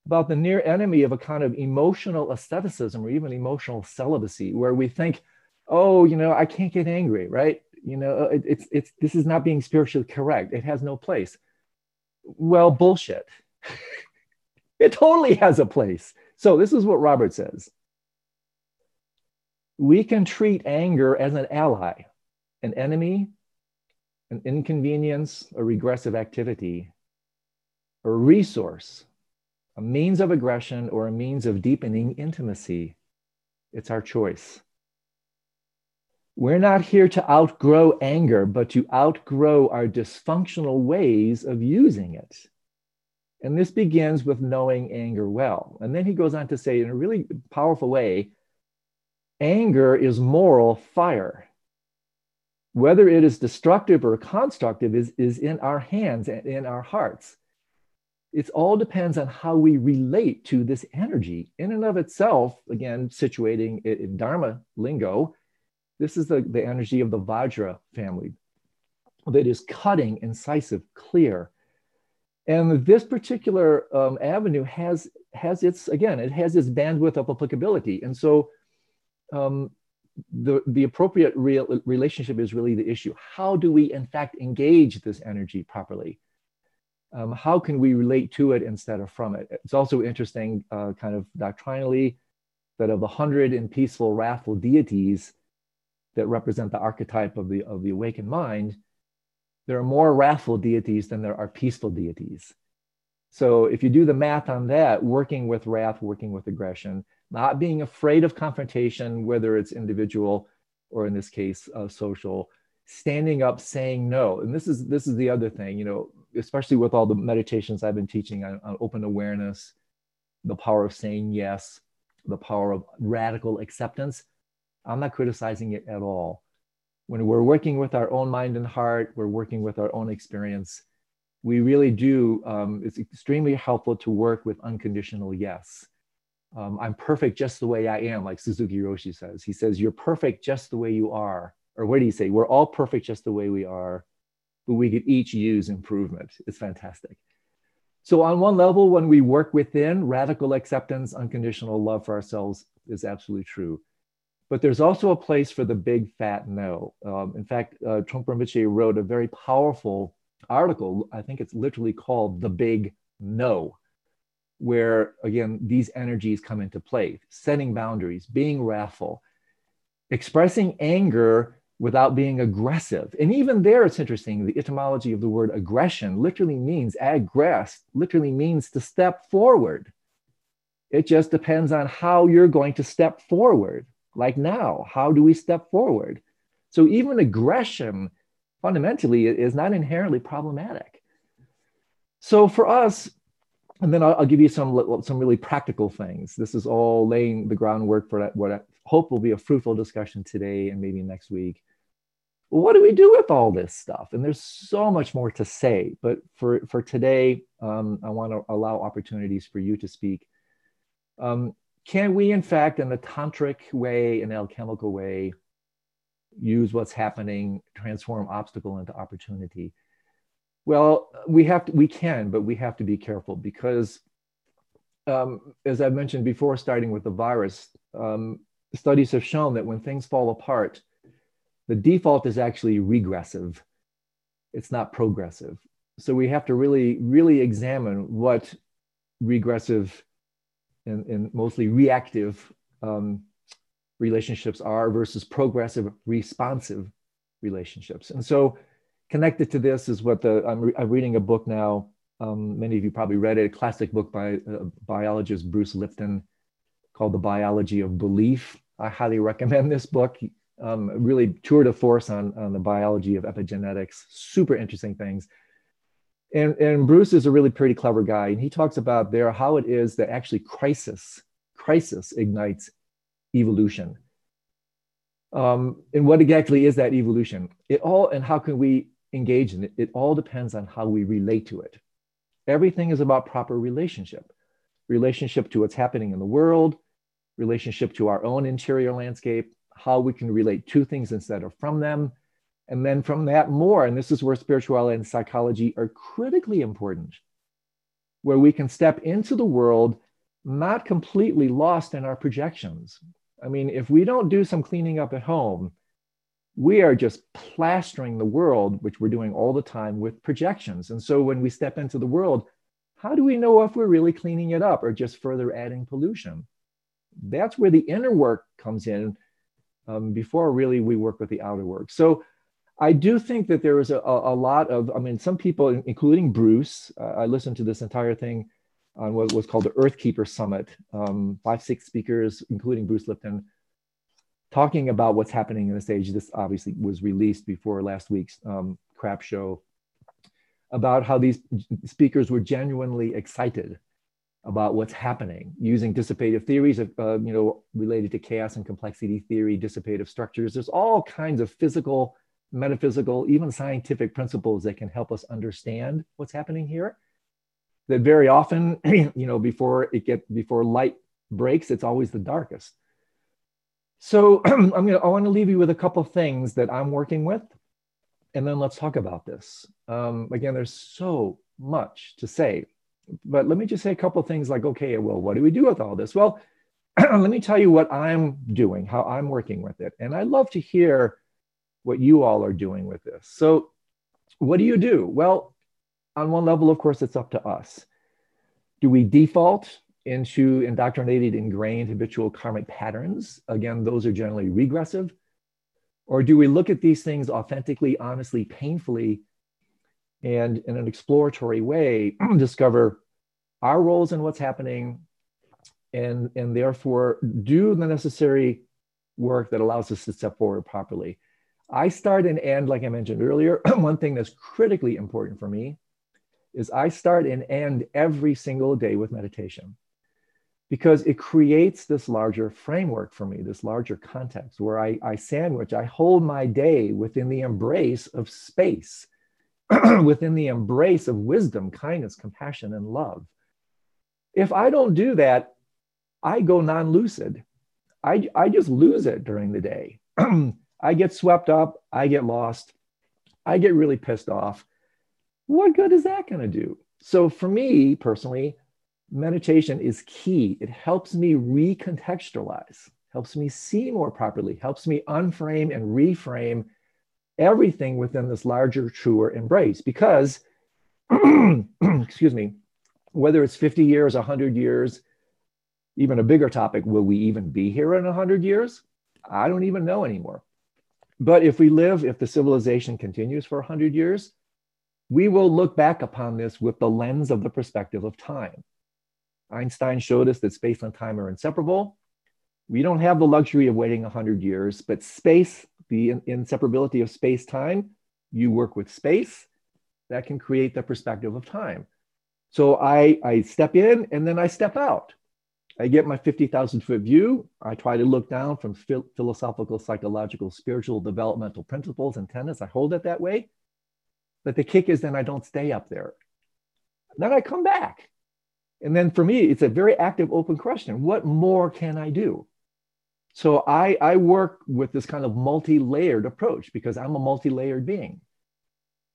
about the near enemy of a kind of emotional asceticism or even emotional celibacy, where we think, oh, you know, I can't get angry, right? You know, uh, it, it's it's this is not being spiritually correct. It has no place. Well, bullshit. it totally has a place. So this is what Robert says. We can treat anger as an ally, an enemy, an inconvenience, a regressive activity, a resource, a means of aggression, or a means of deepening intimacy. It's our choice. We're not here to outgrow anger, but to outgrow our dysfunctional ways of using it. And this begins with knowing anger well. And then he goes on to say, in a really powerful way, anger is moral fire whether it is destructive or constructive is, is in our hands and in our hearts. It all depends on how we relate to this energy. In and of itself, again, situating it in Dharma lingo, this is the, the energy of the Vajra family that is cutting, incisive, clear. And this particular um, avenue has has its again, it has its bandwidth of applicability. And so um, the, the appropriate real relationship is really the issue. How do we in fact engage this energy properly? Um, how can we relate to it instead of from it? It's also interesting, uh, kind of doctrinally, that of the hundred and peaceful, wrathful deities that represent the archetype of the, of the awakened mind, there are more wrathful deities than there are peaceful deities. So if you do the math on that, working with wrath, working with aggression, not being afraid of confrontation, whether it's individual or in this case, uh, social, standing up, saying no. And this is this is the other thing, you know, especially with all the meditations I've been teaching on, on open awareness, the power of saying yes, the power of radical acceptance. I'm not criticizing it at all. When we're working with our own mind and heart, we're working with our own experience. We really do, um, it's extremely helpful to work with unconditional yes um, I'm perfect just the way I am, like Suzuki Roshi says. He says, You're perfect just the way you are. Or what do you say? We're all perfect just the way we are, but we could each use improvement. It's fantastic. So, on one level, when we work within, radical acceptance, unconditional love for ourselves is absolutely true. But there's also a place for the big fat no. Um, in fact, uh, Trungpa Rinpoche wrote a very powerful article. I think it's literally called The Big No where again these energies come into play setting boundaries being wrathful expressing anger without being aggressive. And even there it's interesting the etymology of the word aggression literally means aggress literally means to step forward. It just depends on how you're going to step forward like now how do we step forward? So even aggression fundamentally is not inherently problematic. So for us and then I'll, I'll, give you some some really practical things. This is all laying the groundwork for what I hope will be a fruitful discussion today and maybe next week. What do we do with all this stuff? And there's so much more to say, but for for today, um, I want to allow opportunities for you to speak. Um, can we, in fact, in the tantric way, the alchemical way, use what's happening, transform obstacle into opportunity? Well, we have to, we can, but we have to be careful because, um, as I mentioned before, starting with the virus, um, studies have shown that when things fall apart, the default is actually regressive. It's not progressive. So we have to really, really examine what regressive and, and mostly reactive um, relationships are versus progressive, responsive relationships. And so connected to this is what the I'm, re- I'm reading a book now. Um, many of you probably read it, a classic book by uh, biologist Bruce Lipton called The Biology of Belief. I highly recommend this book. Um, really tour de force on, on the biology of epigenetics, super interesting things. And, and Bruce is a really pretty clever guy. And he talks about there how it is that actually crisis, crisis ignites evolution. Um, and what exactly is that evolution? It all, and how can we engage in it, it all depends on how we relate to it. Everything is about proper relationship relationship to what's happening in the world, relationship to our own interior landscape, how we can relate to things instead of from them. And then from that, more, and this is where spirituality and psychology are critically important, where we can step into the world not completely lost in our projections. I mean, if we don't do some cleaning up at home, we are just plastering the world, which we're doing all the time with projections. And so when we step into the world, how do we know if we're really cleaning it up or just further adding pollution? That's where the inner work comes in um, before really we work with the outer work. So I do think that there is a, a lot of, I mean, some people, including Bruce, uh, I listened to this entire thing on what was called the Earthkeeper Summit, um, five, six speakers, including Bruce Lipton, talking about what's happening in the stage. This obviously was released before last week's um, crap show about how these speakers were genuinely excited about what's happening using dissipative theories of, uh, you know, related to chaos and complexity theory, dissipative structures. There's all kinds of physical, metaphysical, even scientific principles that can help us understand what's happening here. That very often, you know, before it get before light breaks, it's always the darkest. So I'm gonna I want to leave you with a couple things that I'm working with, and then let's talk about this. Um, again, there's so much to say. But let me just say a couple things like, okay, well, what do we do with all this? Well, let me tell you what I'm doing, how I'm working with it. And I'd love to hear what you all are doing with this. So, what do you do? Well, on one level, of course, it's up to us. Do we default into indoctrinated, ingrained habitual karmic patterns? Again, those are generally regressive. Or do we look at these things authentically, honestly, painfully, and in an exploratory way, discover our roles in what's happening, and, and therefore do the necessary work that allows us to step forward properly. I start and end, like I mentioned earlier, one thing that's critically important for me is I start and end every single day with meditation because it creates this larger framework for me, this larger context where I, I sandwich, I hold my day within the embrace of space, within the embrace of wisdom, kindness, compassion, and love. If I don't do that, I go non lucid. I, I just lose it during the day. I get swept up, I get lost, I get really pissed off. What good is that going to do? So, for me personally, meditation is key. It helps me recontextualize, helps me see more properly, helps me unframe and reframe everything within this larger, truer embrace. Because, excuse me, whether it's 50 years, 100 years, even a bigger topic, will we even be here in 100 years? I don't even know anymore. But if we live, if the civilization continues for 100 years, we will look back upon this with the lens of the perspective of time. Einstein showed us that space and time are inseparable. We don't have the luxury of waiting 100 years, but space, the inseparability of space time, you work with space, that can create the perspective of time. So I, I step in and then I step out. I get my 50,000 foot view. I try to look down from philosophical, psychological, spiritual, developmental principles and tenets. I hold it that way. But the kick is then I don't stay up there. Then I come back. And then for me, it's a very active, open question. What more can I do? So I, I work with this kind of multi layered approach because I'm a multi layered being.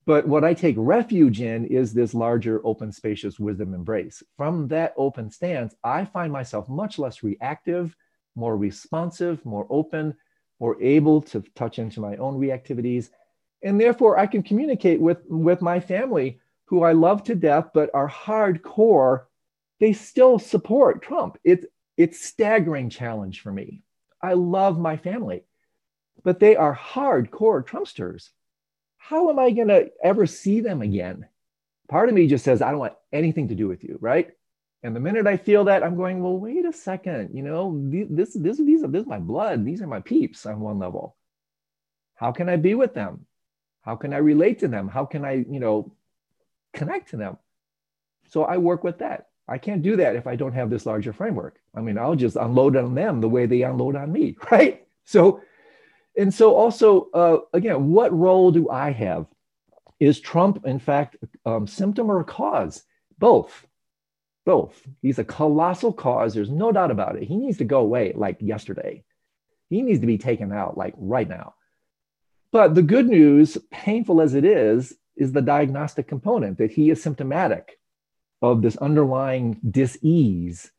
But what I take refuge in is this larger, open, spacious wisdom embrace. From that open stance, I find myself much less reactive, more responsive, more open, more able to touch into my own reactivities. And therefore, I can communicate with, with my family, who I love to death, but are hardcore. They still support Trump. It's, it's staggering challenge for me. I love my family, but they are hardcore Trumpsters how am I going to ever see them again? Part of me just says, I don't want anything to do with you, right? And the minute I feel that, I'm going, well, wait a second, you know, this, this, these are, this is my blood. These are my peeps on one level. How can I be with them? How can I relate to them? How can I, you know, connect to them? So I work with that. I can't do that if I don't have this larger framework. I mean, I'll just unload on them the way they unload on me, right? So and so also uh, again what role do i have? Is trump in fact um, symptom or a cause? Both. Both. He's a colossal cause. There's no doubt about it. He needs to go away like yesterday. He needs to be taken out like right now. But the good news painful as it is is the diagnostic component that he is symptomatic of this underlying dis-ease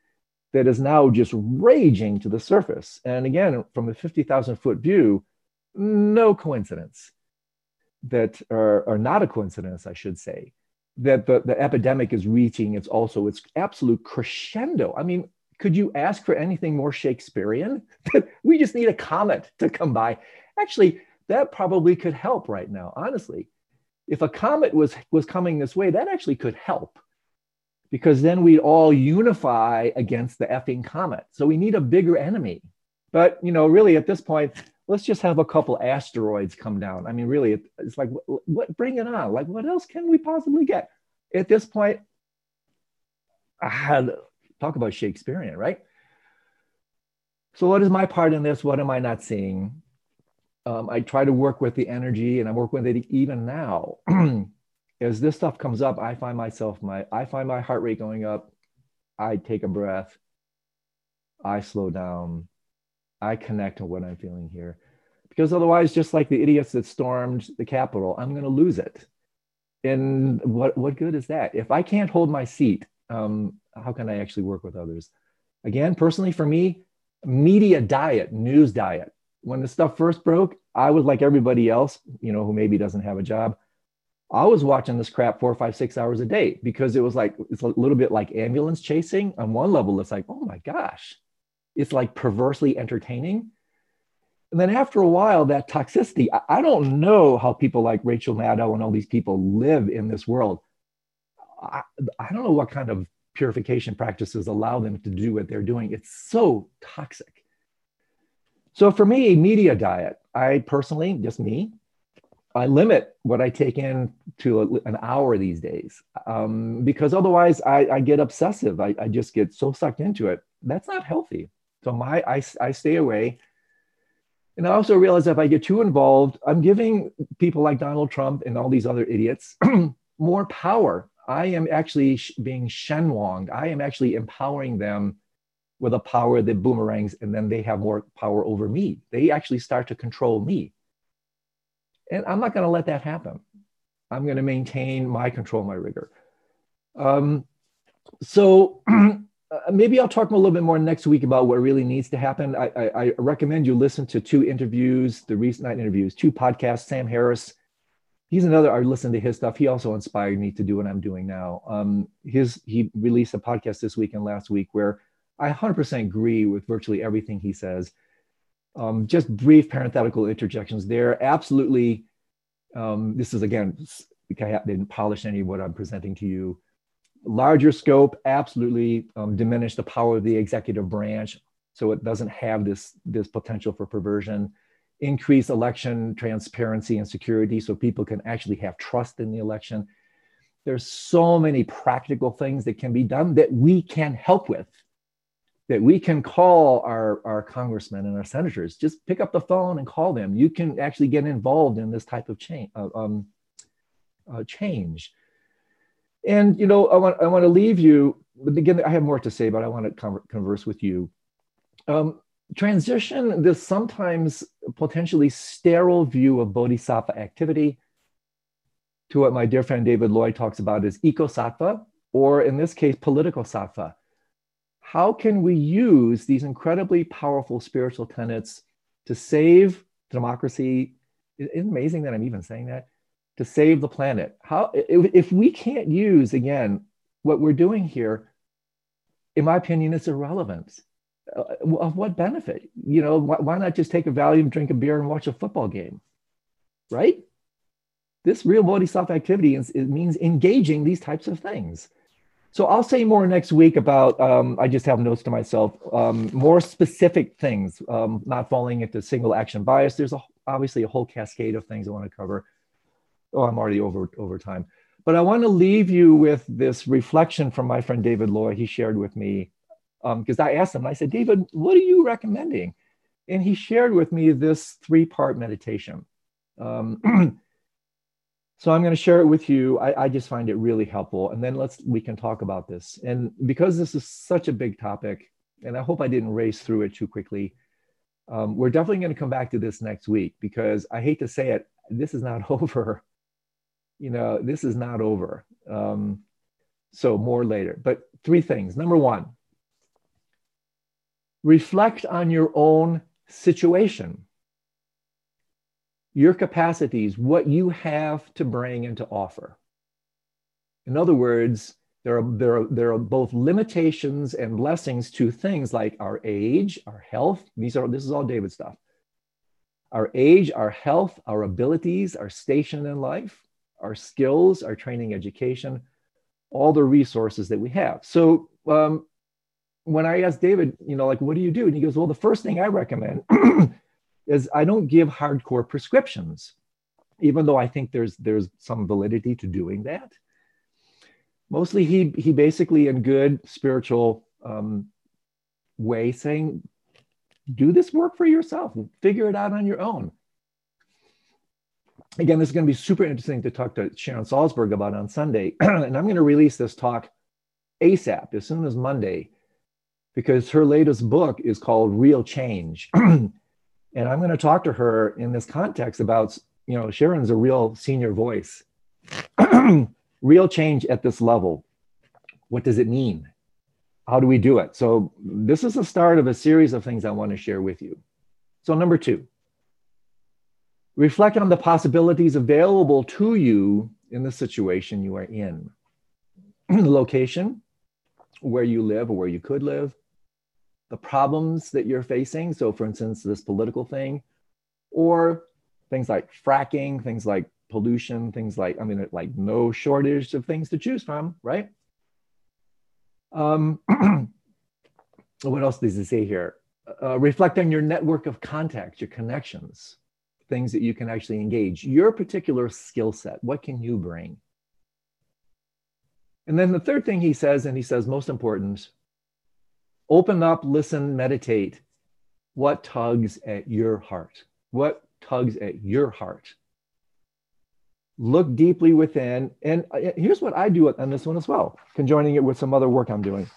that is now just raging to the surface. And again, from a 50,000 foot view, no coincidence that, or, or not a coincidence, I should say, that the, the epidemic is reaching its also its absolute crescendo. I mean, could you ask for anything more Shakespearean? we just need a comet to come by. Actually, that probably could help right now, honestly. If a comet was, was coming this way, that actually could help because then we'd all unify against the effing comet. So we need a bigger enemy. But, you know, really at this point, let's just have a couple asteroids come down. I mean, really, it's like, what, bring it on. Like, what else can we possibly get? At this point, I had talk about Shakespearean, right? So, what is my part in this? What am I not seeing? Um, I try to work with the energy, and I work with it even now. As this stuff comes up, I find myself my I find my heart rate going up. I take a breath. I slow down. I connect to what I'm feeling here. Because otherwise, just like the idiots that stormed the Capitol, I'm going to lose it. And what, what good is that? If I can't hold my seat, um, how can I actually work with others? Again, personally, for me, media diet, news diet. When the stuff first broke, I was like everybody else, you know, who maybe doesn't have a job. I was watching this crap four, five, six hours a day because it was like it's a little bit like ambulance chasing. On one level, it's like, oh my gosh, it's like perversely entertaining. And then after a while, that toxicity, I, don't know how people like Rachel Maddow and all these people live in this world. I, I don't know what kind of purification practices allow them to do what they're doing. It's so toxic. So for me, media diet, I personally, just me, I limit what I take in to a, an hour these days um, because otherwise I, I get obsessive. I, I, just get so sucked into it. That's not healthy. So my I, I stay away. And I also realize if I get too involved, I'm giving people like Donald Trump and all these other idiots more power. I am actually being shenwonged. I am actually empowering them with a power that boomerangs, and then they have more power over me. They actually start to control me and I'm not going to let that happen. I'm going to maintain my control, my rigor. Um, so maybe I'll talk a little bit more next week about what really needs to happen. I, I, I, recommend you listen to two interviews, the recent night interviews, two podcasts. Sam Harris, he's another. I listened to his stuff. He also inspired me to do what I'm doing now. Um, his he released a podcast this week and last week where I 100% agree with virtually everything he says. Um, just brief parenthetical interjections there. Absolutely, um, this is again, I didn't polish any of what I'm presenting to you. Larger scope, absolutely um, diminish the power of the executive branch so it doesn't have this, this potential for perversion. Increase election transparency and security so people can actually have trust in the election. There's so many practical things that can be done that we can help with that we can call our, our congressmen and our senators. Just pick up the phone and call them. You can actually get involved in this type of change. Um, uh, change. And you know, I want I want to leave you. Again, I have more to say, but I want to converse with you. Um, transition this sometimes potentially sterile view of bodhisattva activity to what my dear friend David Loy talks about as eco-sattva, or in this case, political sattva how can we use these incredibly powerful spiritual tenets to save democracy? Isn't amazing that I'm even saying that? To save the planet. How if, we can't use again what we're doing here, in my opinion, it's irrelevant. Uh, of what benefit? You know, why, why not just take a Valium, drink a beer, and watch a football game? Right? This real bodhisattva activity is, it means engaging these types of things. So I'll say more next week about, um, I just have notes to myself, um, more specific things, um, not falling into single action bias. There's a, obviously a whole cascade of things I want to cover. Oh, I'm already over, over time. But I want to leave you with this reflection from my friend David Loy. He shared with me, because um, I asked him, I said, David, what are you recommending? And he shared with me this three part meditation. So I'm going to share it with you. I, I, just find it really helpful. And then let's we can talk about this. And because this is such a big topic, and I hope I didn't race through it too quickly, um, we're definitely going to come back to this next week because I hate to say it, this is not over. You know, this is not over. Um, so more later. But three things. Number one, reflect on your own situation your capacities, what you have to bring and to offer. In other words, there are, there, are, there are both limitations and blessings to things like our age, our health. These are this is all David stuff. Our age, our health, our abilities, our station in life, our skills, our training, education, all the resources that we have. So um, when I asked David, you know, like, what do you do? And he goes, well, the first thing I recommend is I don't give hardcore prescriptions, even though I think there's there's some validity to doing that. Mostly, he he basically in good spiritual um, way saying, do this work for yourself, figure it out on your own. Again, this is going to be super interesting to talk to Sharon Salzberg about on Sunday, and I'm going to release this talk ASAP as soon as Monday because her latest book is called Real Change. And I'm going to talk to her in this context about, you know, Sharon's a real senior voice. real change at this level. What does it mean? How do we do it? So, this is the start of a series of things I want to share with you. So, number two, reflect on the possibilities available to you in the situation you are in. the location, where you live or where you could live, the problems that you're facing. So, for instance, this political thing, or things like fracking, things like pollution, things like, I mean, like no shortage of things to choose from, right? Um, what else does it say here? Uh, reflect on your network of contacts, your connections, things that you can actually engage, your particular skill set. What can you bring? And then the third thing he says, and he says most important, open up, listen, meditate. What tugs at your heart? What tugs at your heart? Look deeply within. And uh, here's what I do on this one as well, conjoining it with some other work I'm doing.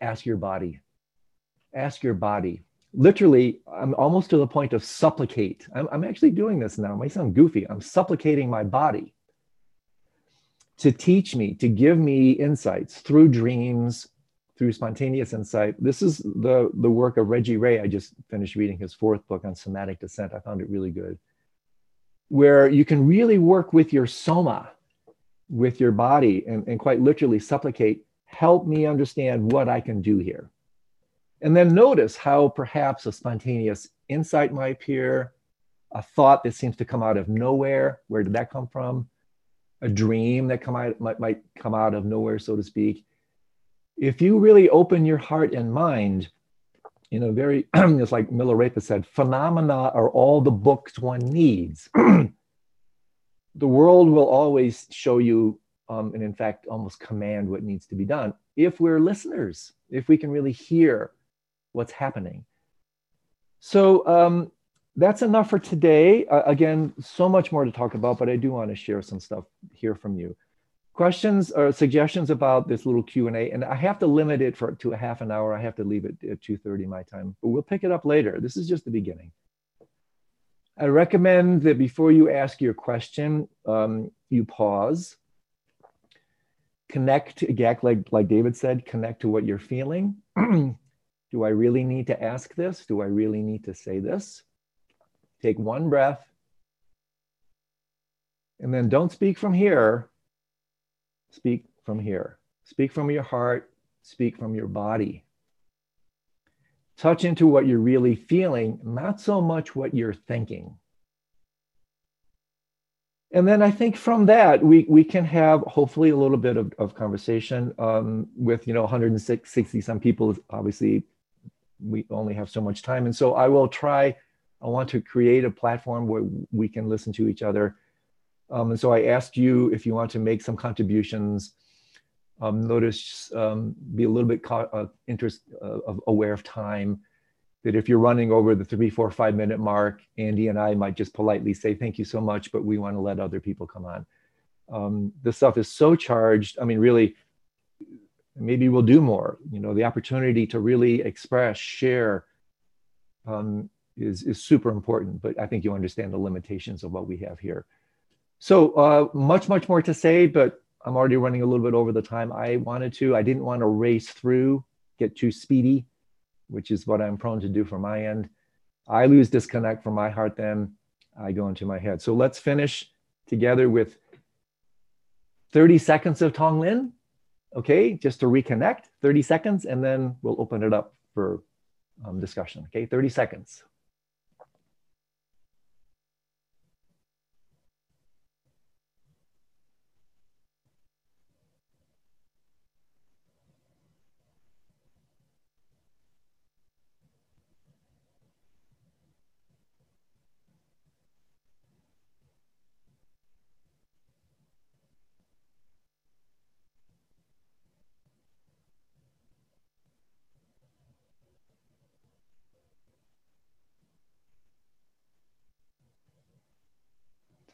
Ask your body. Ask your body. Literally, I'm almost to the point of supplicate. I'm, I'm actually doing this now. It might sound goofy. I'm supplicating my body to teach me, to give me insights through dreams, through spontaneous insight. This is the, the work of Reggie Ray. I just finished reading his fourth book on somatic descent. I found it really good, where you can really work with your soma, with your body, and, and quite literally supplicate, help me understand what I can do here. And then notice how perhaps a spontaneous insight might appear, a thought that seems to come out of nowhere. Where did that come from? a dream that come out, might, might come out of nowhere, so to speak. If you really open your heart and mind, you know, very, it's like Milarepa said, phenomena are all the books one needs. the world will always show you, um, and in fact, almost command what needs to be done if we're listeners, if we can really hear what's happening. So, um, that's enough for today. Uh, again, so much more to talk about, but I do want to share some stuff here from you. Questions or suggestions about this little Q&A, and I have to limit it for to a half an hour. I have to leave it at 2.30 my time, but we'll pick it up later. This is just the beginning. I recommend that before you ask your question, um, you pause, connect, again, like, like David said, connect to what you're feeling. Do I really need to ask this? Do I really need to say this? Take one breath. And then don't speak from here. Speak from here. Speak from your heart. Speak from your body. Touch into what you're really feeling, not so much what you're thinking. And then I think from that, we, we can have hopefully a little bit of, of conversation um, with, you know, 160 some people. Obviously, we only have so much time. And so I will try I want to create a platform where we can listen to each other. Um, and so I asked you if you want to make some contributions. Um, notice, um, be a little bit uh, interest, uh, aware of time. That if you're running over the three, four, five minute mark, Andy and I might just politely say thank you so much, but we want to let other people come on. Um, this stuff is so charged. I mean, really, maybe we'll do more. You know, the opportunity to really express, share, um, is, is super important, but I think you understand the limitations of what we have here. So uh, much, much more to say, but I'm already running a little bit over the time I wanted to. I didn't want to race through, get too speedy, which is what I'm prone to do from my end. I lose disconnect from my heart, then I go into my head. So let's finish together with 30 seconds of Tonglen. Okay, just to reconnect, 30 seconds, and then we'll open it up for um, discussion. Okay, 30 seconds.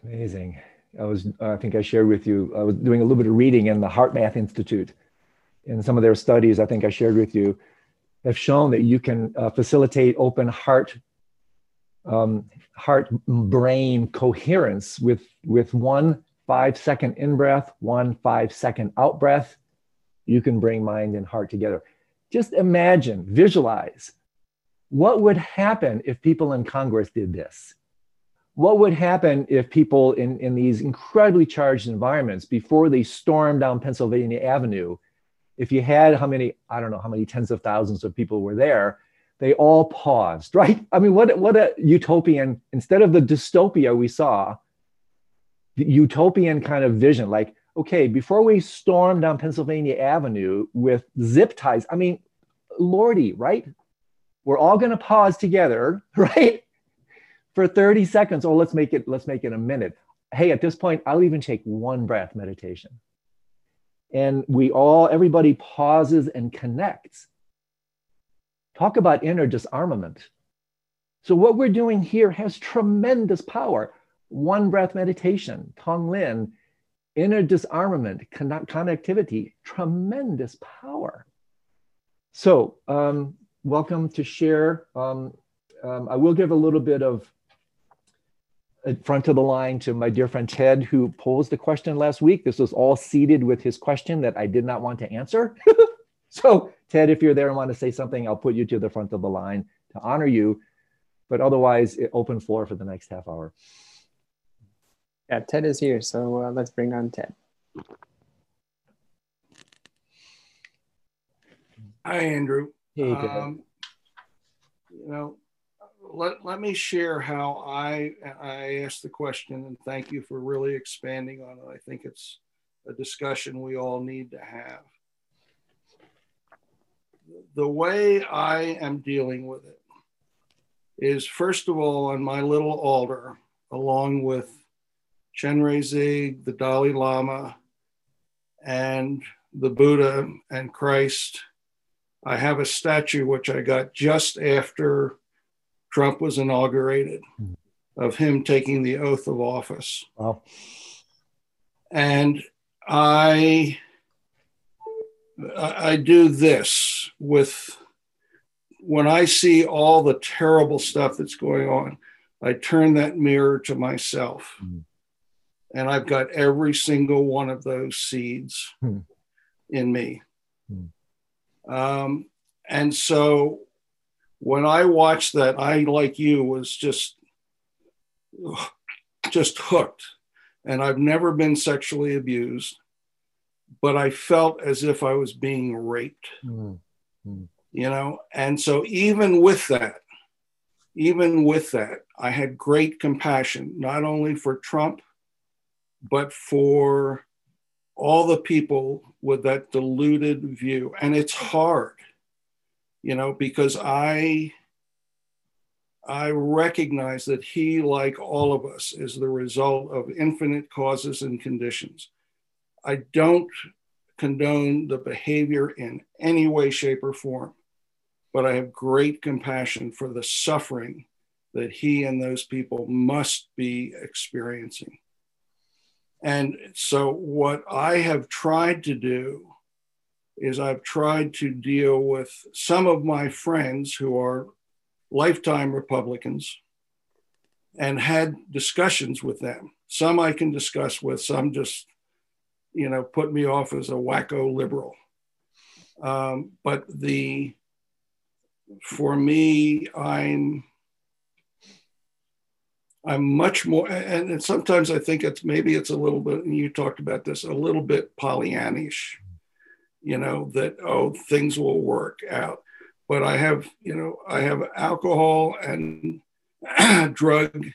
Amazing. I was, I think I shared with you, I was doing a little bit of reading in the HeartMath Institute. And some of their studies, I think I shared with you, have shown that you can uh, facilitate open heart, um, heart brain coherence with, with one five second in breath, one five second out breath, you can bring mind and heart together. Just imagine, visualize what would happen if people in Congress did this? What would happen if people in, in these incredibly charged environments, before they stormed down Pennsylvania Avenue, if you had how many, I don't know how many tens of thousands of people were there, they all paused, right? I mean, what, what a utopian, instead of the dystopia we saw, the utopian kind of vision, like, okay, before we storm down Pennsylvania Avenue with zip ties, I mean, Lordy, right? We're all going to pause together, right? For 30 seconds, or let's make it, let's make it a minute. Hey, at this point, I'll even take one breath meditation. And we all, everybody pauses and connects. Talk about inner disarmament. So, what we're doing here has tremendous power. One breath meditation, Tonglen, inner disarmament, connectivity, tremendous power. So, um, welcome to share. Um, um, I will give a little bit of front of the line to my dear friend Ted, who posed the question last week. This was all seeded with his question that I did not want to answer. so, Ted, if you're there and want to say something, I'll put you to the front of the line to honor you. But otherwise, open floor for the next half hour. Yeah, Ted is here, so uh, let's bring on Ted. Hi, Andrew. Hey, um, you know, let, let me share how I I asked the question, and thank you for really expanding on it. I think it's a discussion we all need to have. The way I am dealing with it is, first of all, on my little altar, along with Chenrezig, the Dalai Lama, and the Buddha and Christ I have a statue which I got just after Trump was inaugurated mm. of him taking the oath of office. Wow. And I I do this with when I see all the terrible stuff that's going on, I turn that mirror to myself. Mm. And I've got every single one of those seeds mm. in me. Mm. Um, and so when I watched that, I, like you, was just, just hooked. And I've never been sexually abused, but I felt as if I was being raped, mm-hmm. you know? And so even with that, even with that, I had great compassion, not only for Trump, but for all the people with that deluded view. And it's hard, you know, because I I recognize that he, like all of us, is the result of infinite causes and conditions. I don't condone the behavior in any way, shape, or form, but I have great compassion for the suffering that he and those people must be experiencing. And so, what I have tried to do is I've tried to deal with some of my friends who are lifetime Republicans and had discussions with them. Some I can discuss with, some just, you know, put me off as a wacko liberal. Um, but the, for me, I'm, I'm much more, and sometimes I think it's maybe it's a little bit, and you talked about this, a little bit Pollyannish, you know, that, oh, things will work out. But I have, you know, I have alcohol and drug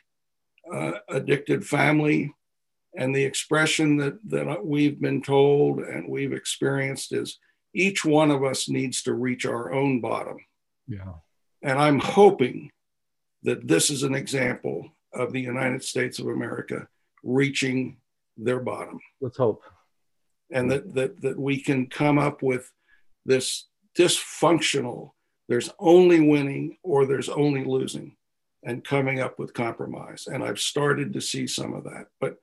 uh, addicted family. And the expression that, that we've been told and we've experienced is each one of us needs to reach our own bottom. Yeah. And I'm hoping that this is an example of the United States of America reaching their bottom. Let's hope. And that, that, that we can come up with this dysfunctional, there's only winning or there's only losing, and coming up with compromise. And I've started to see some of that, but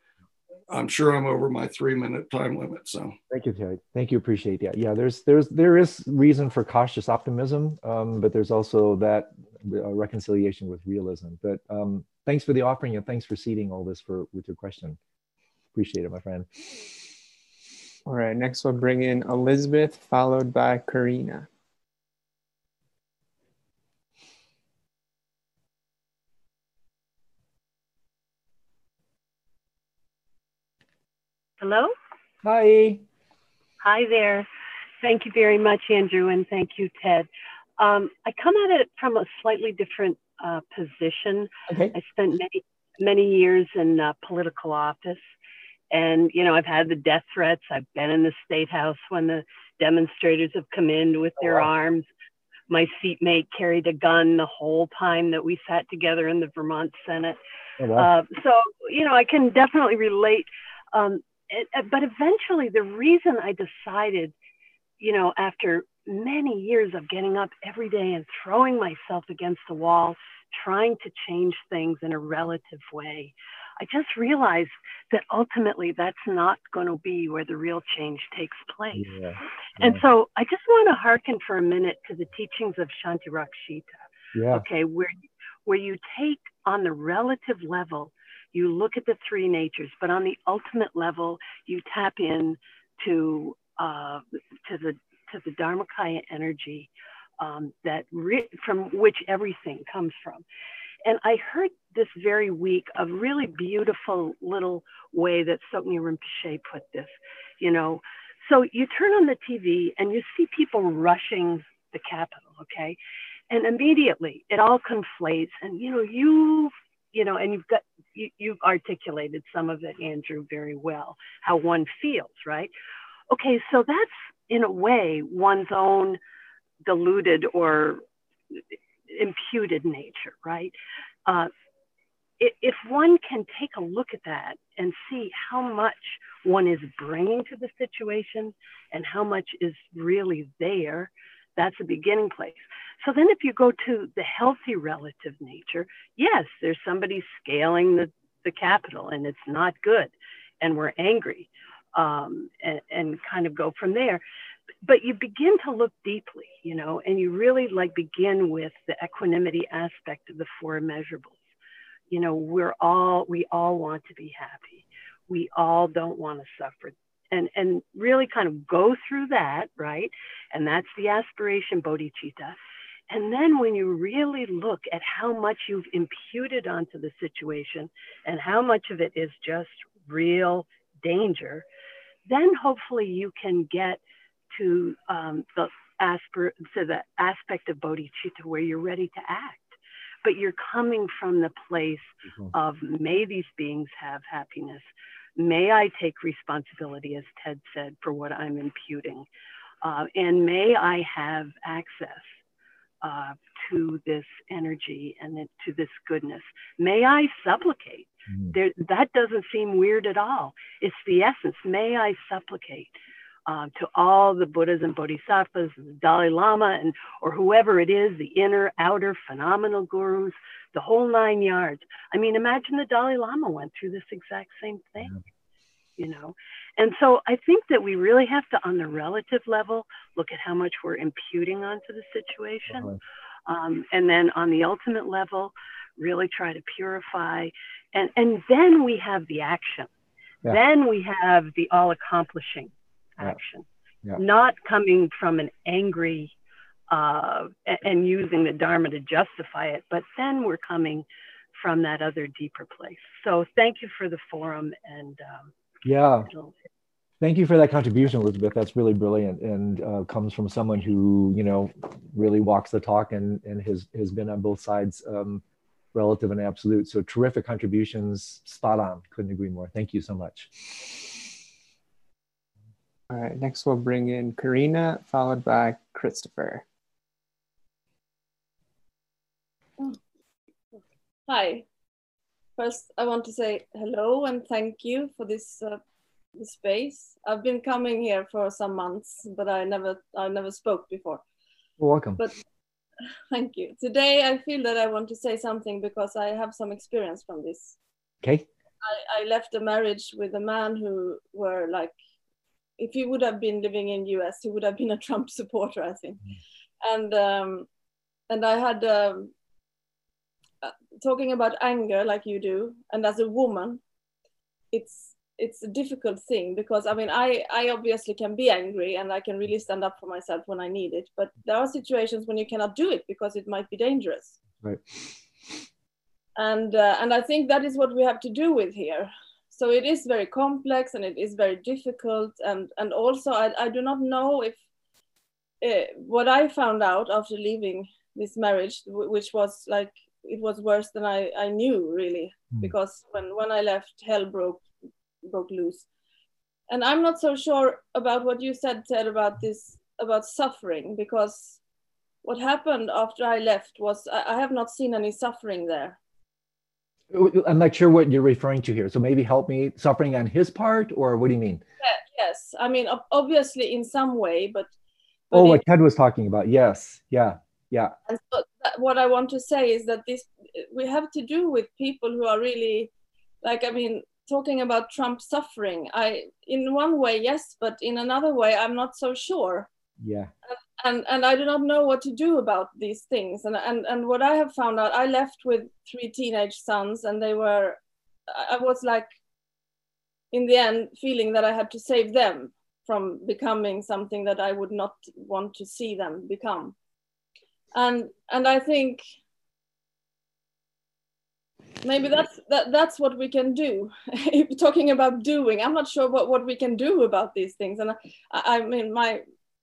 I'm sure I'm over my three minute time limit. So thank you, Terry. Thank you. Appreciate that. Yeah, there's there's there is reason for cautious optimism, um, but there's also that uh, reconciliation with realism. But um, thanks for the offering and thanks for seeding all this for with your question. Appreciate it, my friend. All right, next we'll bring in Elizabeth, followed by Karina. Hello? Hi. Hi there. Thank you very much, Andrew, and thank you, Ted. Um, I come at it from a slightly different uh, position. Okay. I spent many, many years in uh, political office, and you know I've had the death threats. I've been in the state house when the demonstrators have come in with their Oh, wow. arms. My seatmate carried a gun the whole time that we sat together in the Vermont Senate. Oh, wow. Uh, so you know, I can definitely relate. Um, it, uh, but eventually, the reason I decided, you know, after many years of getting up every day and throwing myself against the wall, trying to change things in a relative way, I just realized that ultimately that's not going to be where the real change takes place. yeah. And so I just want to hearken for a minute to the teachings of Shantarakshita yeah. okay where where you take on the relative level you look at the three natures but on the ultimate level you tap in to uh, to the to the dharmakaya energy um, that re- from which everything comes from and i heard this very week a really beautiful little way that Tsoknyi Rinpoche put this you know. So you turn on the tv and you see people rushing the Capitol okay? And immediately it all conflates and you know you you know and you've got you, you've articulated some of it andrew very well how one feels right? Okay so that's in a way one's own diluted or imputed nature right uh, if one can take a look at that and see how much one is bringing to the situation and how much is really there that's a beginning place so then if you go to the healthy relative nature, yes, there's somebody scaling the, the Capitol and it's not good and we're angry um, and, and kind of go from there. But you begin to look deeply, you know, and you really like begin with the equanimity aspect of the four immeasurables. You know, we're all, we all want to be happy. We all don't want to suffer and and really kind of go through that right and that's the aspiration bodhicitta and then when you really look at how much you've imputed onto the situation and how much of it is just real danger then hopefully you can get to um, the aspir- to the aspect of bodhicitta where you're ready to act but you're coming from the place Mhm. of may these beings have happiness may I take responsibility, as Ted said, for what I'm imputing? Uh, and may I have access uh, to this energy and to this goodness? May I supplicate? Mm. There, that doesn't seem weird at all. It's the essence. May I supplicate? Uh, to all the Buddhas and Bodhisattvas, and the Dalai Lama, and or whoever it is, the inner, outer, phenomenal gurus, the whole nine yards. I mean, imagine the Dalai Lama went through this exact same thing, you know. And so I think that we really have to, on the relative level, look at how much we're imputing onto the situation. Uh-huh. Um, and then on the ultimate level, really try to purify. And, and then we have the action. Yeah. Then we have the all accomplishing. Action, Yeah. not coming from an angry uh, and using the Dharma to justify it, but then we're coming from that other deeper place. So thank you for the forum and um, Yeah. Thank you for that contribution, Elizabeth. That's really brilliant and uh, comes from someone who, you know, really walks the talk and, and has, has been on both sides, um, relative and absolute. So terrific contributions, spot on. Couldn't agree more. Thank you so much. All right, next we'll bring in Karina, followed by Christopher. Hi. First, I want to say hello and thank you for this, uh, this space. I've been coming here for some months, but I never, I never spoke before. You're welcome. But thank you. Today, I feel that I want to say something because I have some experience from this. Okay. I, I left a marriage with a man who were like, if he would have been living in US, he would have been a Trump supporter, I think. And um, and I had um, uh, talking about anger like you do, and as a woman, it's it's a difficult thing because I mean I I obviously can be angry and I can really stand up for myself when I need it, but there are situations when you cannot do it because it might be dangerous. Right. And uh, and I think that is what we have to do with here. So it is very complex and it is very difficult and and also I I do not know if uh, what I found out after leaving this marriage, which was like it was worse than I, I knew really mm. because when when I left hell broke broke loose. And I'm not so sure about what you said, Ted, about this, about suffering, because what happened after I left was I, I have not seen any suffering there. I'm not sure what you're referring to here. So maybe help me suffering on his part, or what do you mean? Yeah, yes. I mean, obviously in some way, but. but oh, what Ted was talking about. Yes. Yeah. Yeah. And so what I want to say is that this we have to do with people who are really, like, I mean, talking about Trump suffering. I, in one way, yes, but in another way, I'm not so sure. Yeah. And and I do not know what to do about these things. And and and what I have found out, I left with three teenage sons, and they were, I was like, in the end, feeling that I had to save them from becoming something that I would not want to see them become. And and I think maybe that's that, that's what we can do talking about doing i'm not sure what, what we can do about these things and I, I mean my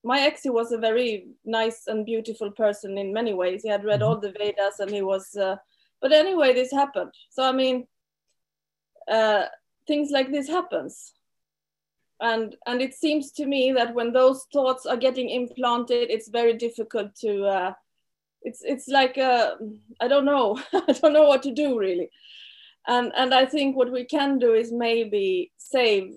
my ex he was a very nice and beautiful person in many ways. He had read mm-hmm. all the vedas and he was uh, but anyway this happened. So i mean uh, things like this happens. And and it seems to me that when those thoughts are getting implanted it's very difficult to uh, it's it's like uh, I don't know. I don't know what to do really, and and I think what we can do is maybe save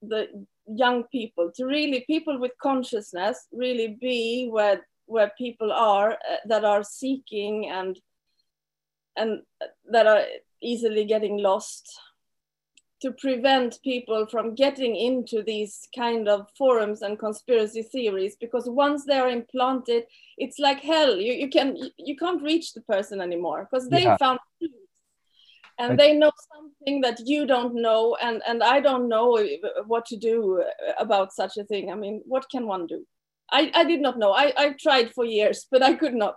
the young people to really people with consciousness really be where where people are uh, that are seeking and and that are easily getting lost. To prevent people from getting into these kind of forums and conspiracy theories because once they're implanted it's like hell. You, you can you can't reach the person anymore because they yeah. found and they know something that you don't know and and i don't know what to do about such a thing i mean what can one do i i did not know i i tried for years but i could not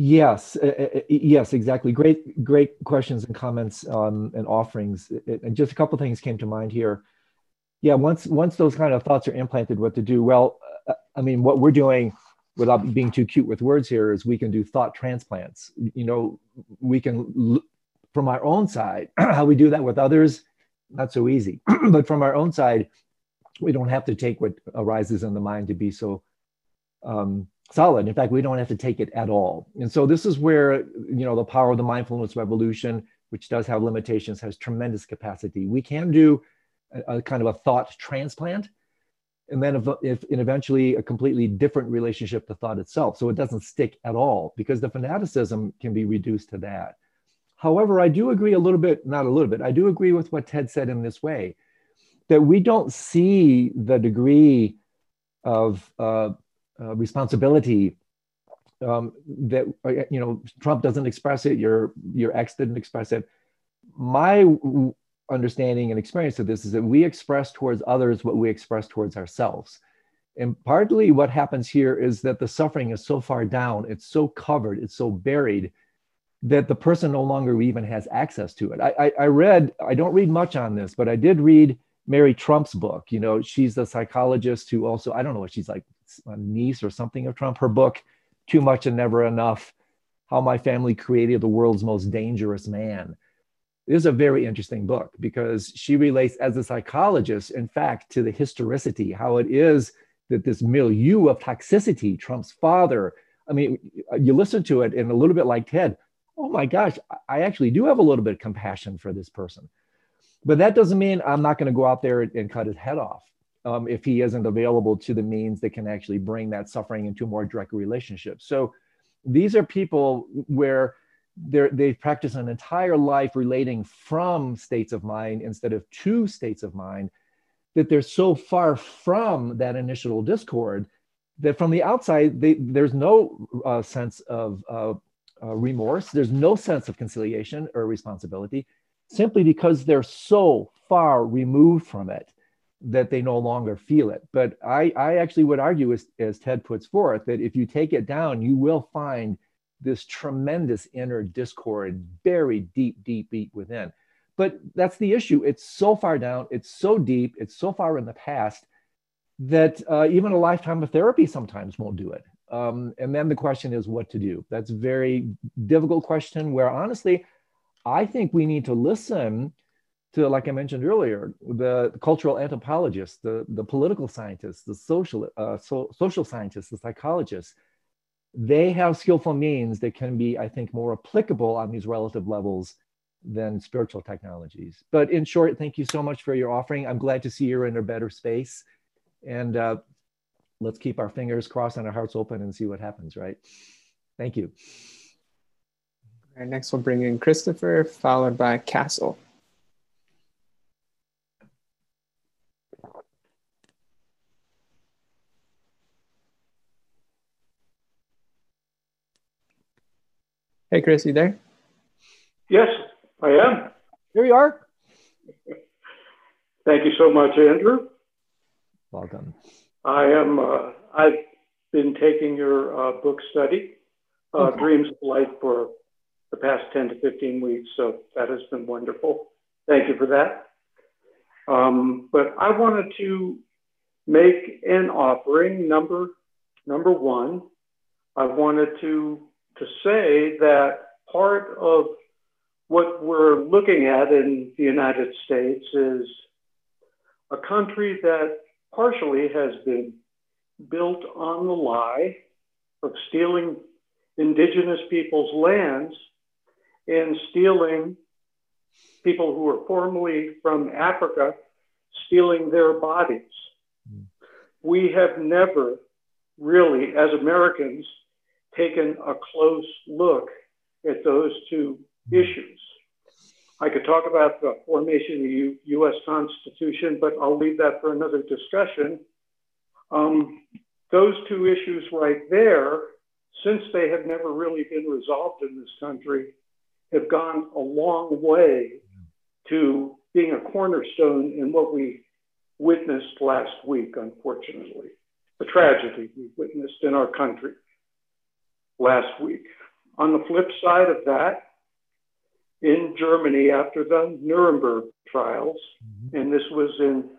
Yes, uh, yes, exactly. Great, great questions and comments um, and offerings. And just a couple things came to mind here. Yeah, once once those kind of thoughts are implanted, what to do? Well, uh, I mean, what we're doing, without being too cute with words here, is we can do thought transplants. You know, we can from our own side, how we do that with others, not so easy. but from our own side, we don't have to take what arises in the mind to be so um, solid. In fact, we don't have to take it at all. And so this is where, you know, the power of the mindfulness revolution, which does have limitations, has tremendous capacity. We can do a, a kind of a thought transplant and then if, if and eventually a completely different relationship to thought itself. So it doesn't stick at all because the fanaticism can be reduced to that. However, I do agree a little bit, not a little bit, I do agree with what Ted said in this way that we don't see the degree of uh, uh, responsibility um, that uh, you know Trump doesn't express it, your your ex didn't express it. My understanding and experience of this is that we express towards others what we express towards ourselves. And partly what happens here is that the suffering is so far down, it's so covered, it's so buried that the person no longer even has access to it. I, I, I read, I don't read much on this, but I did read Mary Trump's book. You know, she's the psychologist who also, I don't know what she's like, a niece or something of Trump. Her book, Too Much and Never Enough How My Family Created the World's Most Dangerous Man. Is a very interesting book because she relates, as a psychologist, in fact, to the historicity, how it is that this milieu of toxicity, Trump's father, I mean, you listen to it and a little bit like Ted, oh my gosh, I actually do have a little bit of compassion for this person. But that doesn't mean I'm not going to go out there and cut his head off um, if he isn't available to the means that can actually bring that suffering into more direct relationships. So these are people where they practice an entire life relating from states of mind instead of to states of mind that they're so far from that initial discord that from the outside they, there's no uh, sense of uh, uh, remorse there's no sense of conciliation or responsibility simply because they're so far removed from it that they no longer feel it. But I, I actually would argue, as, as Ted puts forth, that if you take it down, you will find this tremendous inner discord buried deep, deep, deep within. But that's the issue. It's so far down, it's so deep, it's so far in the past that uh, even a lifetime of therapy sometimes won't do it. Um, and then the question is what to do. That's a very difficult question where honestly, I think we need to listen to, like I mentioned earlier, the, cultural anthropologists, the, the political scientists, the social, uh, so, social scientists, the psychologists. They have skillful means that can be, I think, more applicable on these relative levels than spiritual technologies. But in short, thank you so much for your offering. I'm glad to see you're in a better space. And uh, let's keep our fingers crossed and our hearts open and see what happens, right? Thank you. All right, next we'll bring in Christopher, followed by Castle. Hey, Chris, you there? Yes, I am. Here you are. Thank you so much, Andrew. Welcome. I am. Uh, I've been taking your uh, book study, uh, okay. Dreams of Light, for the past 10 to 15 weeks. So that has been wonderful. Thank you for that. Um, but I wanted to make an offering. Number number one, I wanted to to say that part of what we're looking at in the United States is a country that partially has been built on the lie of stealing indigenous people's lands and stealing people who were formerly from Africa, stealing their bodies. Mm. We have never really, as Americans, taken a close look at those two issues. I could talk about the formation of the U- US Constitution, but I'll leave that for another discussion. Um, those two issues right there, since they have never really been resolved in this country, have gone a long way to being a cornerstone in what we witnessed last week, unfortunately, the tragedy we witnessed in our country last week. On the flip side of that, in Germany after the Nuremberg trials, mm-hmm. and this was in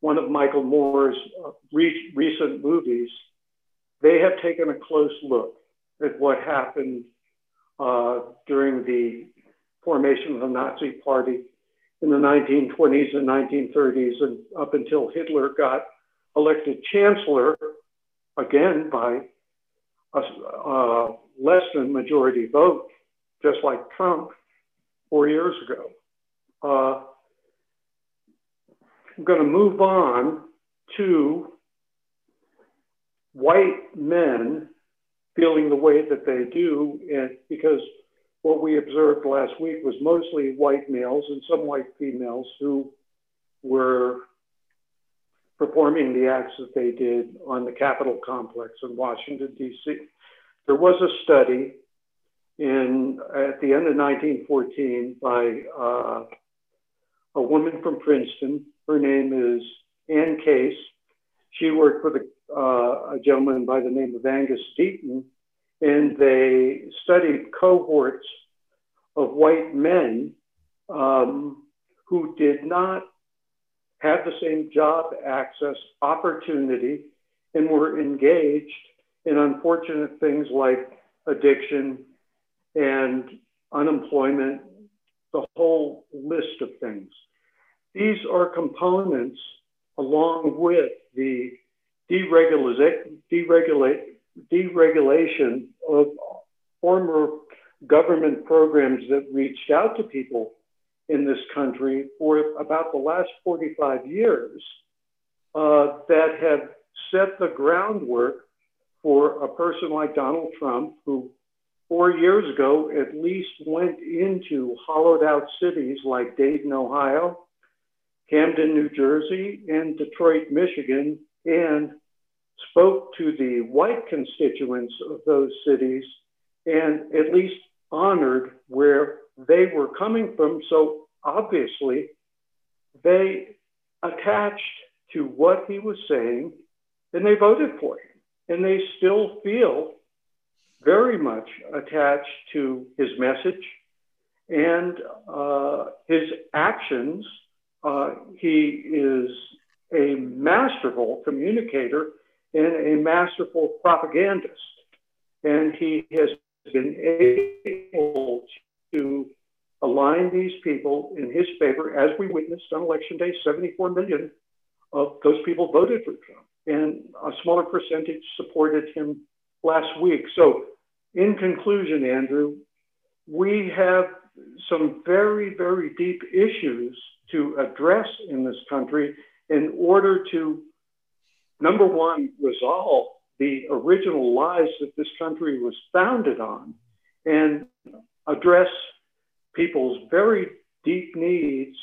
one of Michael Moore's uh, re- recent movies, they have taken a close look at what happened uh, during the formation of the Nazi Party in the 1920s and 1930s, and up until Hitler got elected chancellor again by a, a less than majority vote, just like Trump four years ago. Uh, I'm going to move on to white men feeling the way that they do, and because what we observed last week was mostly white males and some white females who were performing the acts that they did on the Capitol complex in Washington, D.C. There was a study in at the end of 1914 by uh, a woman from Princeton. Her name is Ann Case. She worked with a, uh, a gentleman by the name of Angus Deaton, and they studied cohorts of white men um, who did not have the same job access opportunity and were engaged in unfortunate things like addiction, and unemployment, the whole list of things. These are components along with the deregulation, deregulation of former government programs that reached out to people in this country for about the last 45 years uh, that have set the groundwork for a person like Donald Trump, who four years ago at least went into hollowed out cities like Dayton, Ohio, Camden, New Jersey, and Detroit, Michigan, and spoke to the white constituents of those cities and at least honored where they were coming from so obviously they attached to what he was saying and they voted for him. And they still feel very much attached to his message and uh, his actions. Uh, he is a masterful communicator and a masterful propagandist. And he has been able to align these people in his favor, as we witnessed on election day 74 million of those people voted for Trump, and a smaller percentage supported him last week. So, in conclusion, Andrew, we have some very, very deep issues to address in this country in order to, number one, resolve the original lies that this country was founded on and address people's very deep needs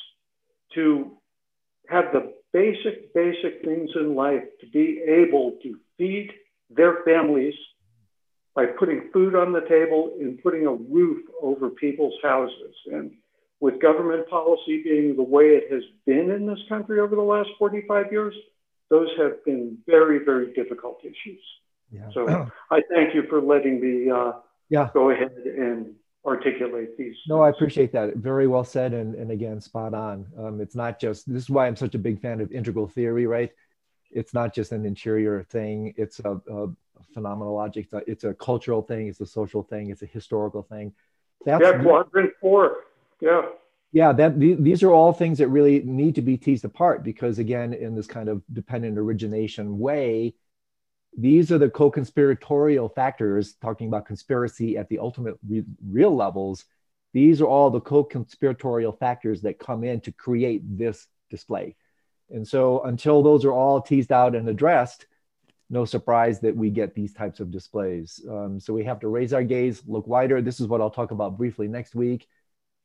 to have the basic, basic things in life to be able to feed their families by putting food on the table and putting a roof over people's houses. And with government policy being the way it has been in this country over the last 45 years, those have been very, very difficult issues. Yeah. So I thank you for letting me uh, yeah. go ahead and articulate these. No, I appreciate that. Very well said, and, and again, spot on. Um, it's not just, this is why I'm such a big fan of integral theory, right? It's not just an interior thing, it's a, a phenomenologic, it's uh, a, it's a, cultural thing, it's a social thing, it's a historical thing. That's yeah, quadrant four. Yeah. Yeah, that these are all things that really need to be teased apart because, again, in this kind of dependent origination way, these are the co-conspiratorial factors talking about conspiracy at the ultimate re- real levels these are all the co-conspiratorial factors that come in to create this display and so until those are all teased out and addressed no surprise that we get these types of displays um, so we have to raise our gaze look wider this is what i'll talk about briefly next week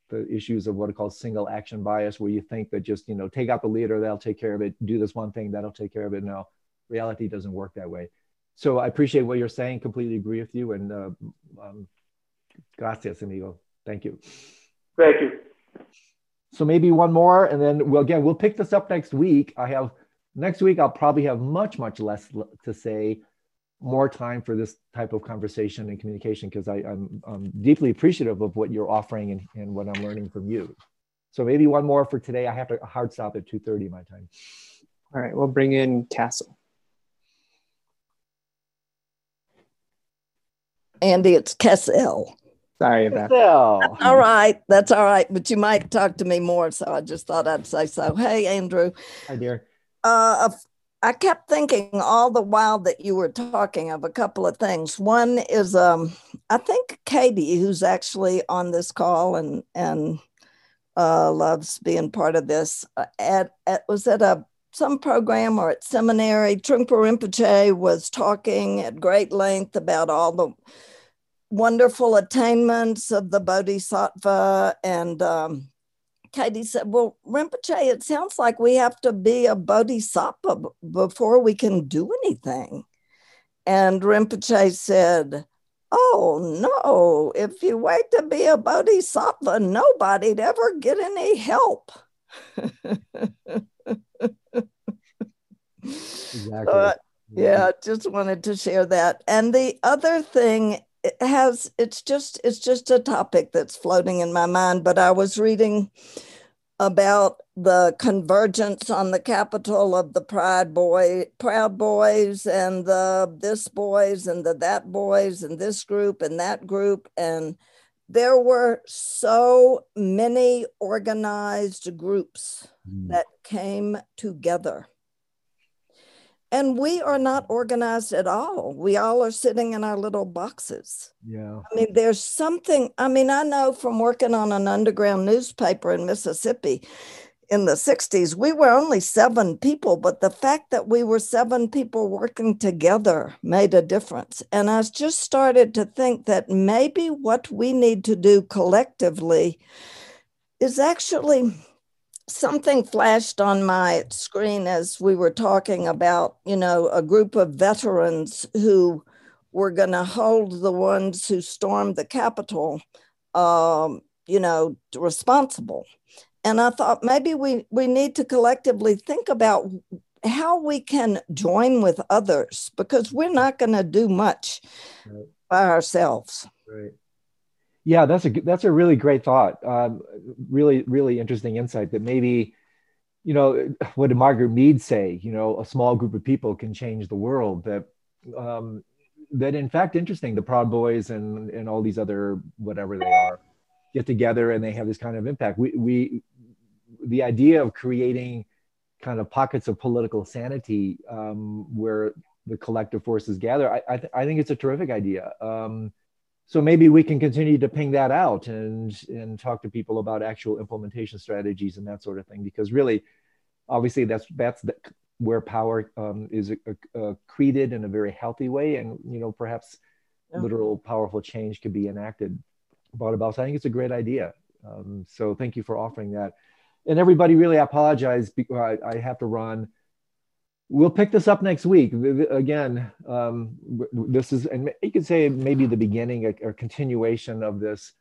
the issues of what are called single action bias where you think that just you know take out the leader that'll take care of it do this one thing that'll take care of it no reality doesn't work that way so I appreciate what you're saying. Completely agree with you. And uh, um, gracias, amigo. Thank you. Thank you. So maybe one more, and then we'll again we'll pick this up next week. I have next week. I'll probably have much much less to say, more time for this type of conversation and communication because I'm, I'm deeply appreciative of what you're offering and, and what I'm learning from you. So maybe one more for today. I have to hard stop at 2:30 my time. All right, we'll bring in Castle. Andy, it's Kessel. Sorry about that. All right. That's all right. But you might talk to me more. So I just thought I'd say so. Hey, Andrew. Hi, dear. Uh, I kept thinking all the while that you were talking of a couple of things. One is, um, I think Katie, who's actually on this call and and uh, loves being part of this, uh, at, at was at a some program or at seminary, Trungpa Rinpoche was talking at great length about all the wonderful attainments of the Bodhisattva. And um, Katie said, Well, Rinpoche, it sounds like we have to be a Bodhisattva b- before we can do anything. And Rinpoche said, Oh no, if you wait to be a Bodhisattva, nobody'd ever get any help. exactly. Uh, yeah, just wanted to share that. And the other thing it has it's just it's just a topic that's floating in my mind but i was reading about the convergence on the Capitol of the Pride Boy, Proud Boys, and the this boys, and the that boys, and this group and that group, and there were so many organized groups mm. that came together and we are not organized at all. We all are sitting in our little boxes. Yeah. I mean there's something i mean i know from working on an underground newspaper in mississippi in the 60s we were only seven people but the fact that we were seven people working together made a difference. And i just started to think that maybe what we need to do collectively is actually something flashed on my screen as we were talking about, you know, a group of veterans who were going to hold the ones who stormed the Capitol, um, you know, responsible. and I thought maybe we, we need to collectively think about how we can join with others because we're not going to do much right. by ourselves. Right. Yeah, that's a that's a really great thought. Um, really, really interesting insight that maybe, you know, what did Margaret Mead say? You know, a small group of people can change the world. That um, that in fact, interesting. The Proud Boys and and all these other whatever they are get together and they have this kind of impact. We we the idea of creating kind of pockets of political sanity um, where the collective forces gather, I, I, th- I, think it's a terrific idea. Um, so maybe we can continue to ping that out and and talk to people about actual implementation strategies and that sort of thing because really, obviously that's that's the, where power um, is created in a very healthy way, and you know perhaps yeah. literal powerful change could be enacted brought about. So I think it's a great idea. Um, so thank you for offering that and everybody really apologize because I, I, have to run. We'll pick this up next week. Again, um, this is, and you could say maybe the beginning or continuation of this.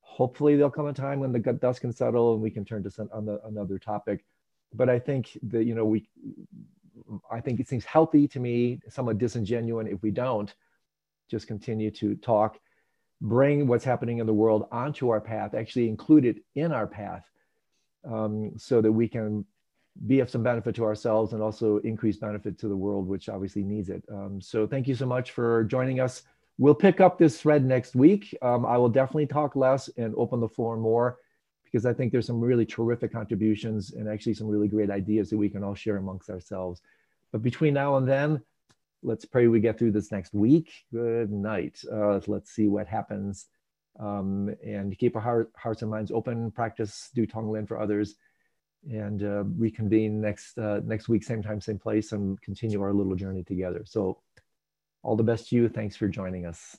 Hopefully, there'll come a time when the dust can settle and we can turn to some, on the, another topic. But I think that you know we, I think it seems healthy to me, somewhat disingenuous if we don't just continue to talk, bring what's happening in the world onto our path, actually include it in our path um, so that we can be of some benefit to ourselves and also increase benefit to the world, which obviously needs it. Um, so thank you so much for joining us. We'll pick up this thread next week. Um, I will definitely talk less and open the floor more because I think there's some really terrific contributions and actually some really great ideas that we can all share amongst ourselves. But between now and then, let's pray we get through this next week. Good night. Uh, let's see what happens um, and keep our heart, hearts and minds open, practice, do Tonglen for others, and uh, reconvene next, uh, next week, same time, same place, and continue our little journey together. So all the best to you. Thanks for joining us.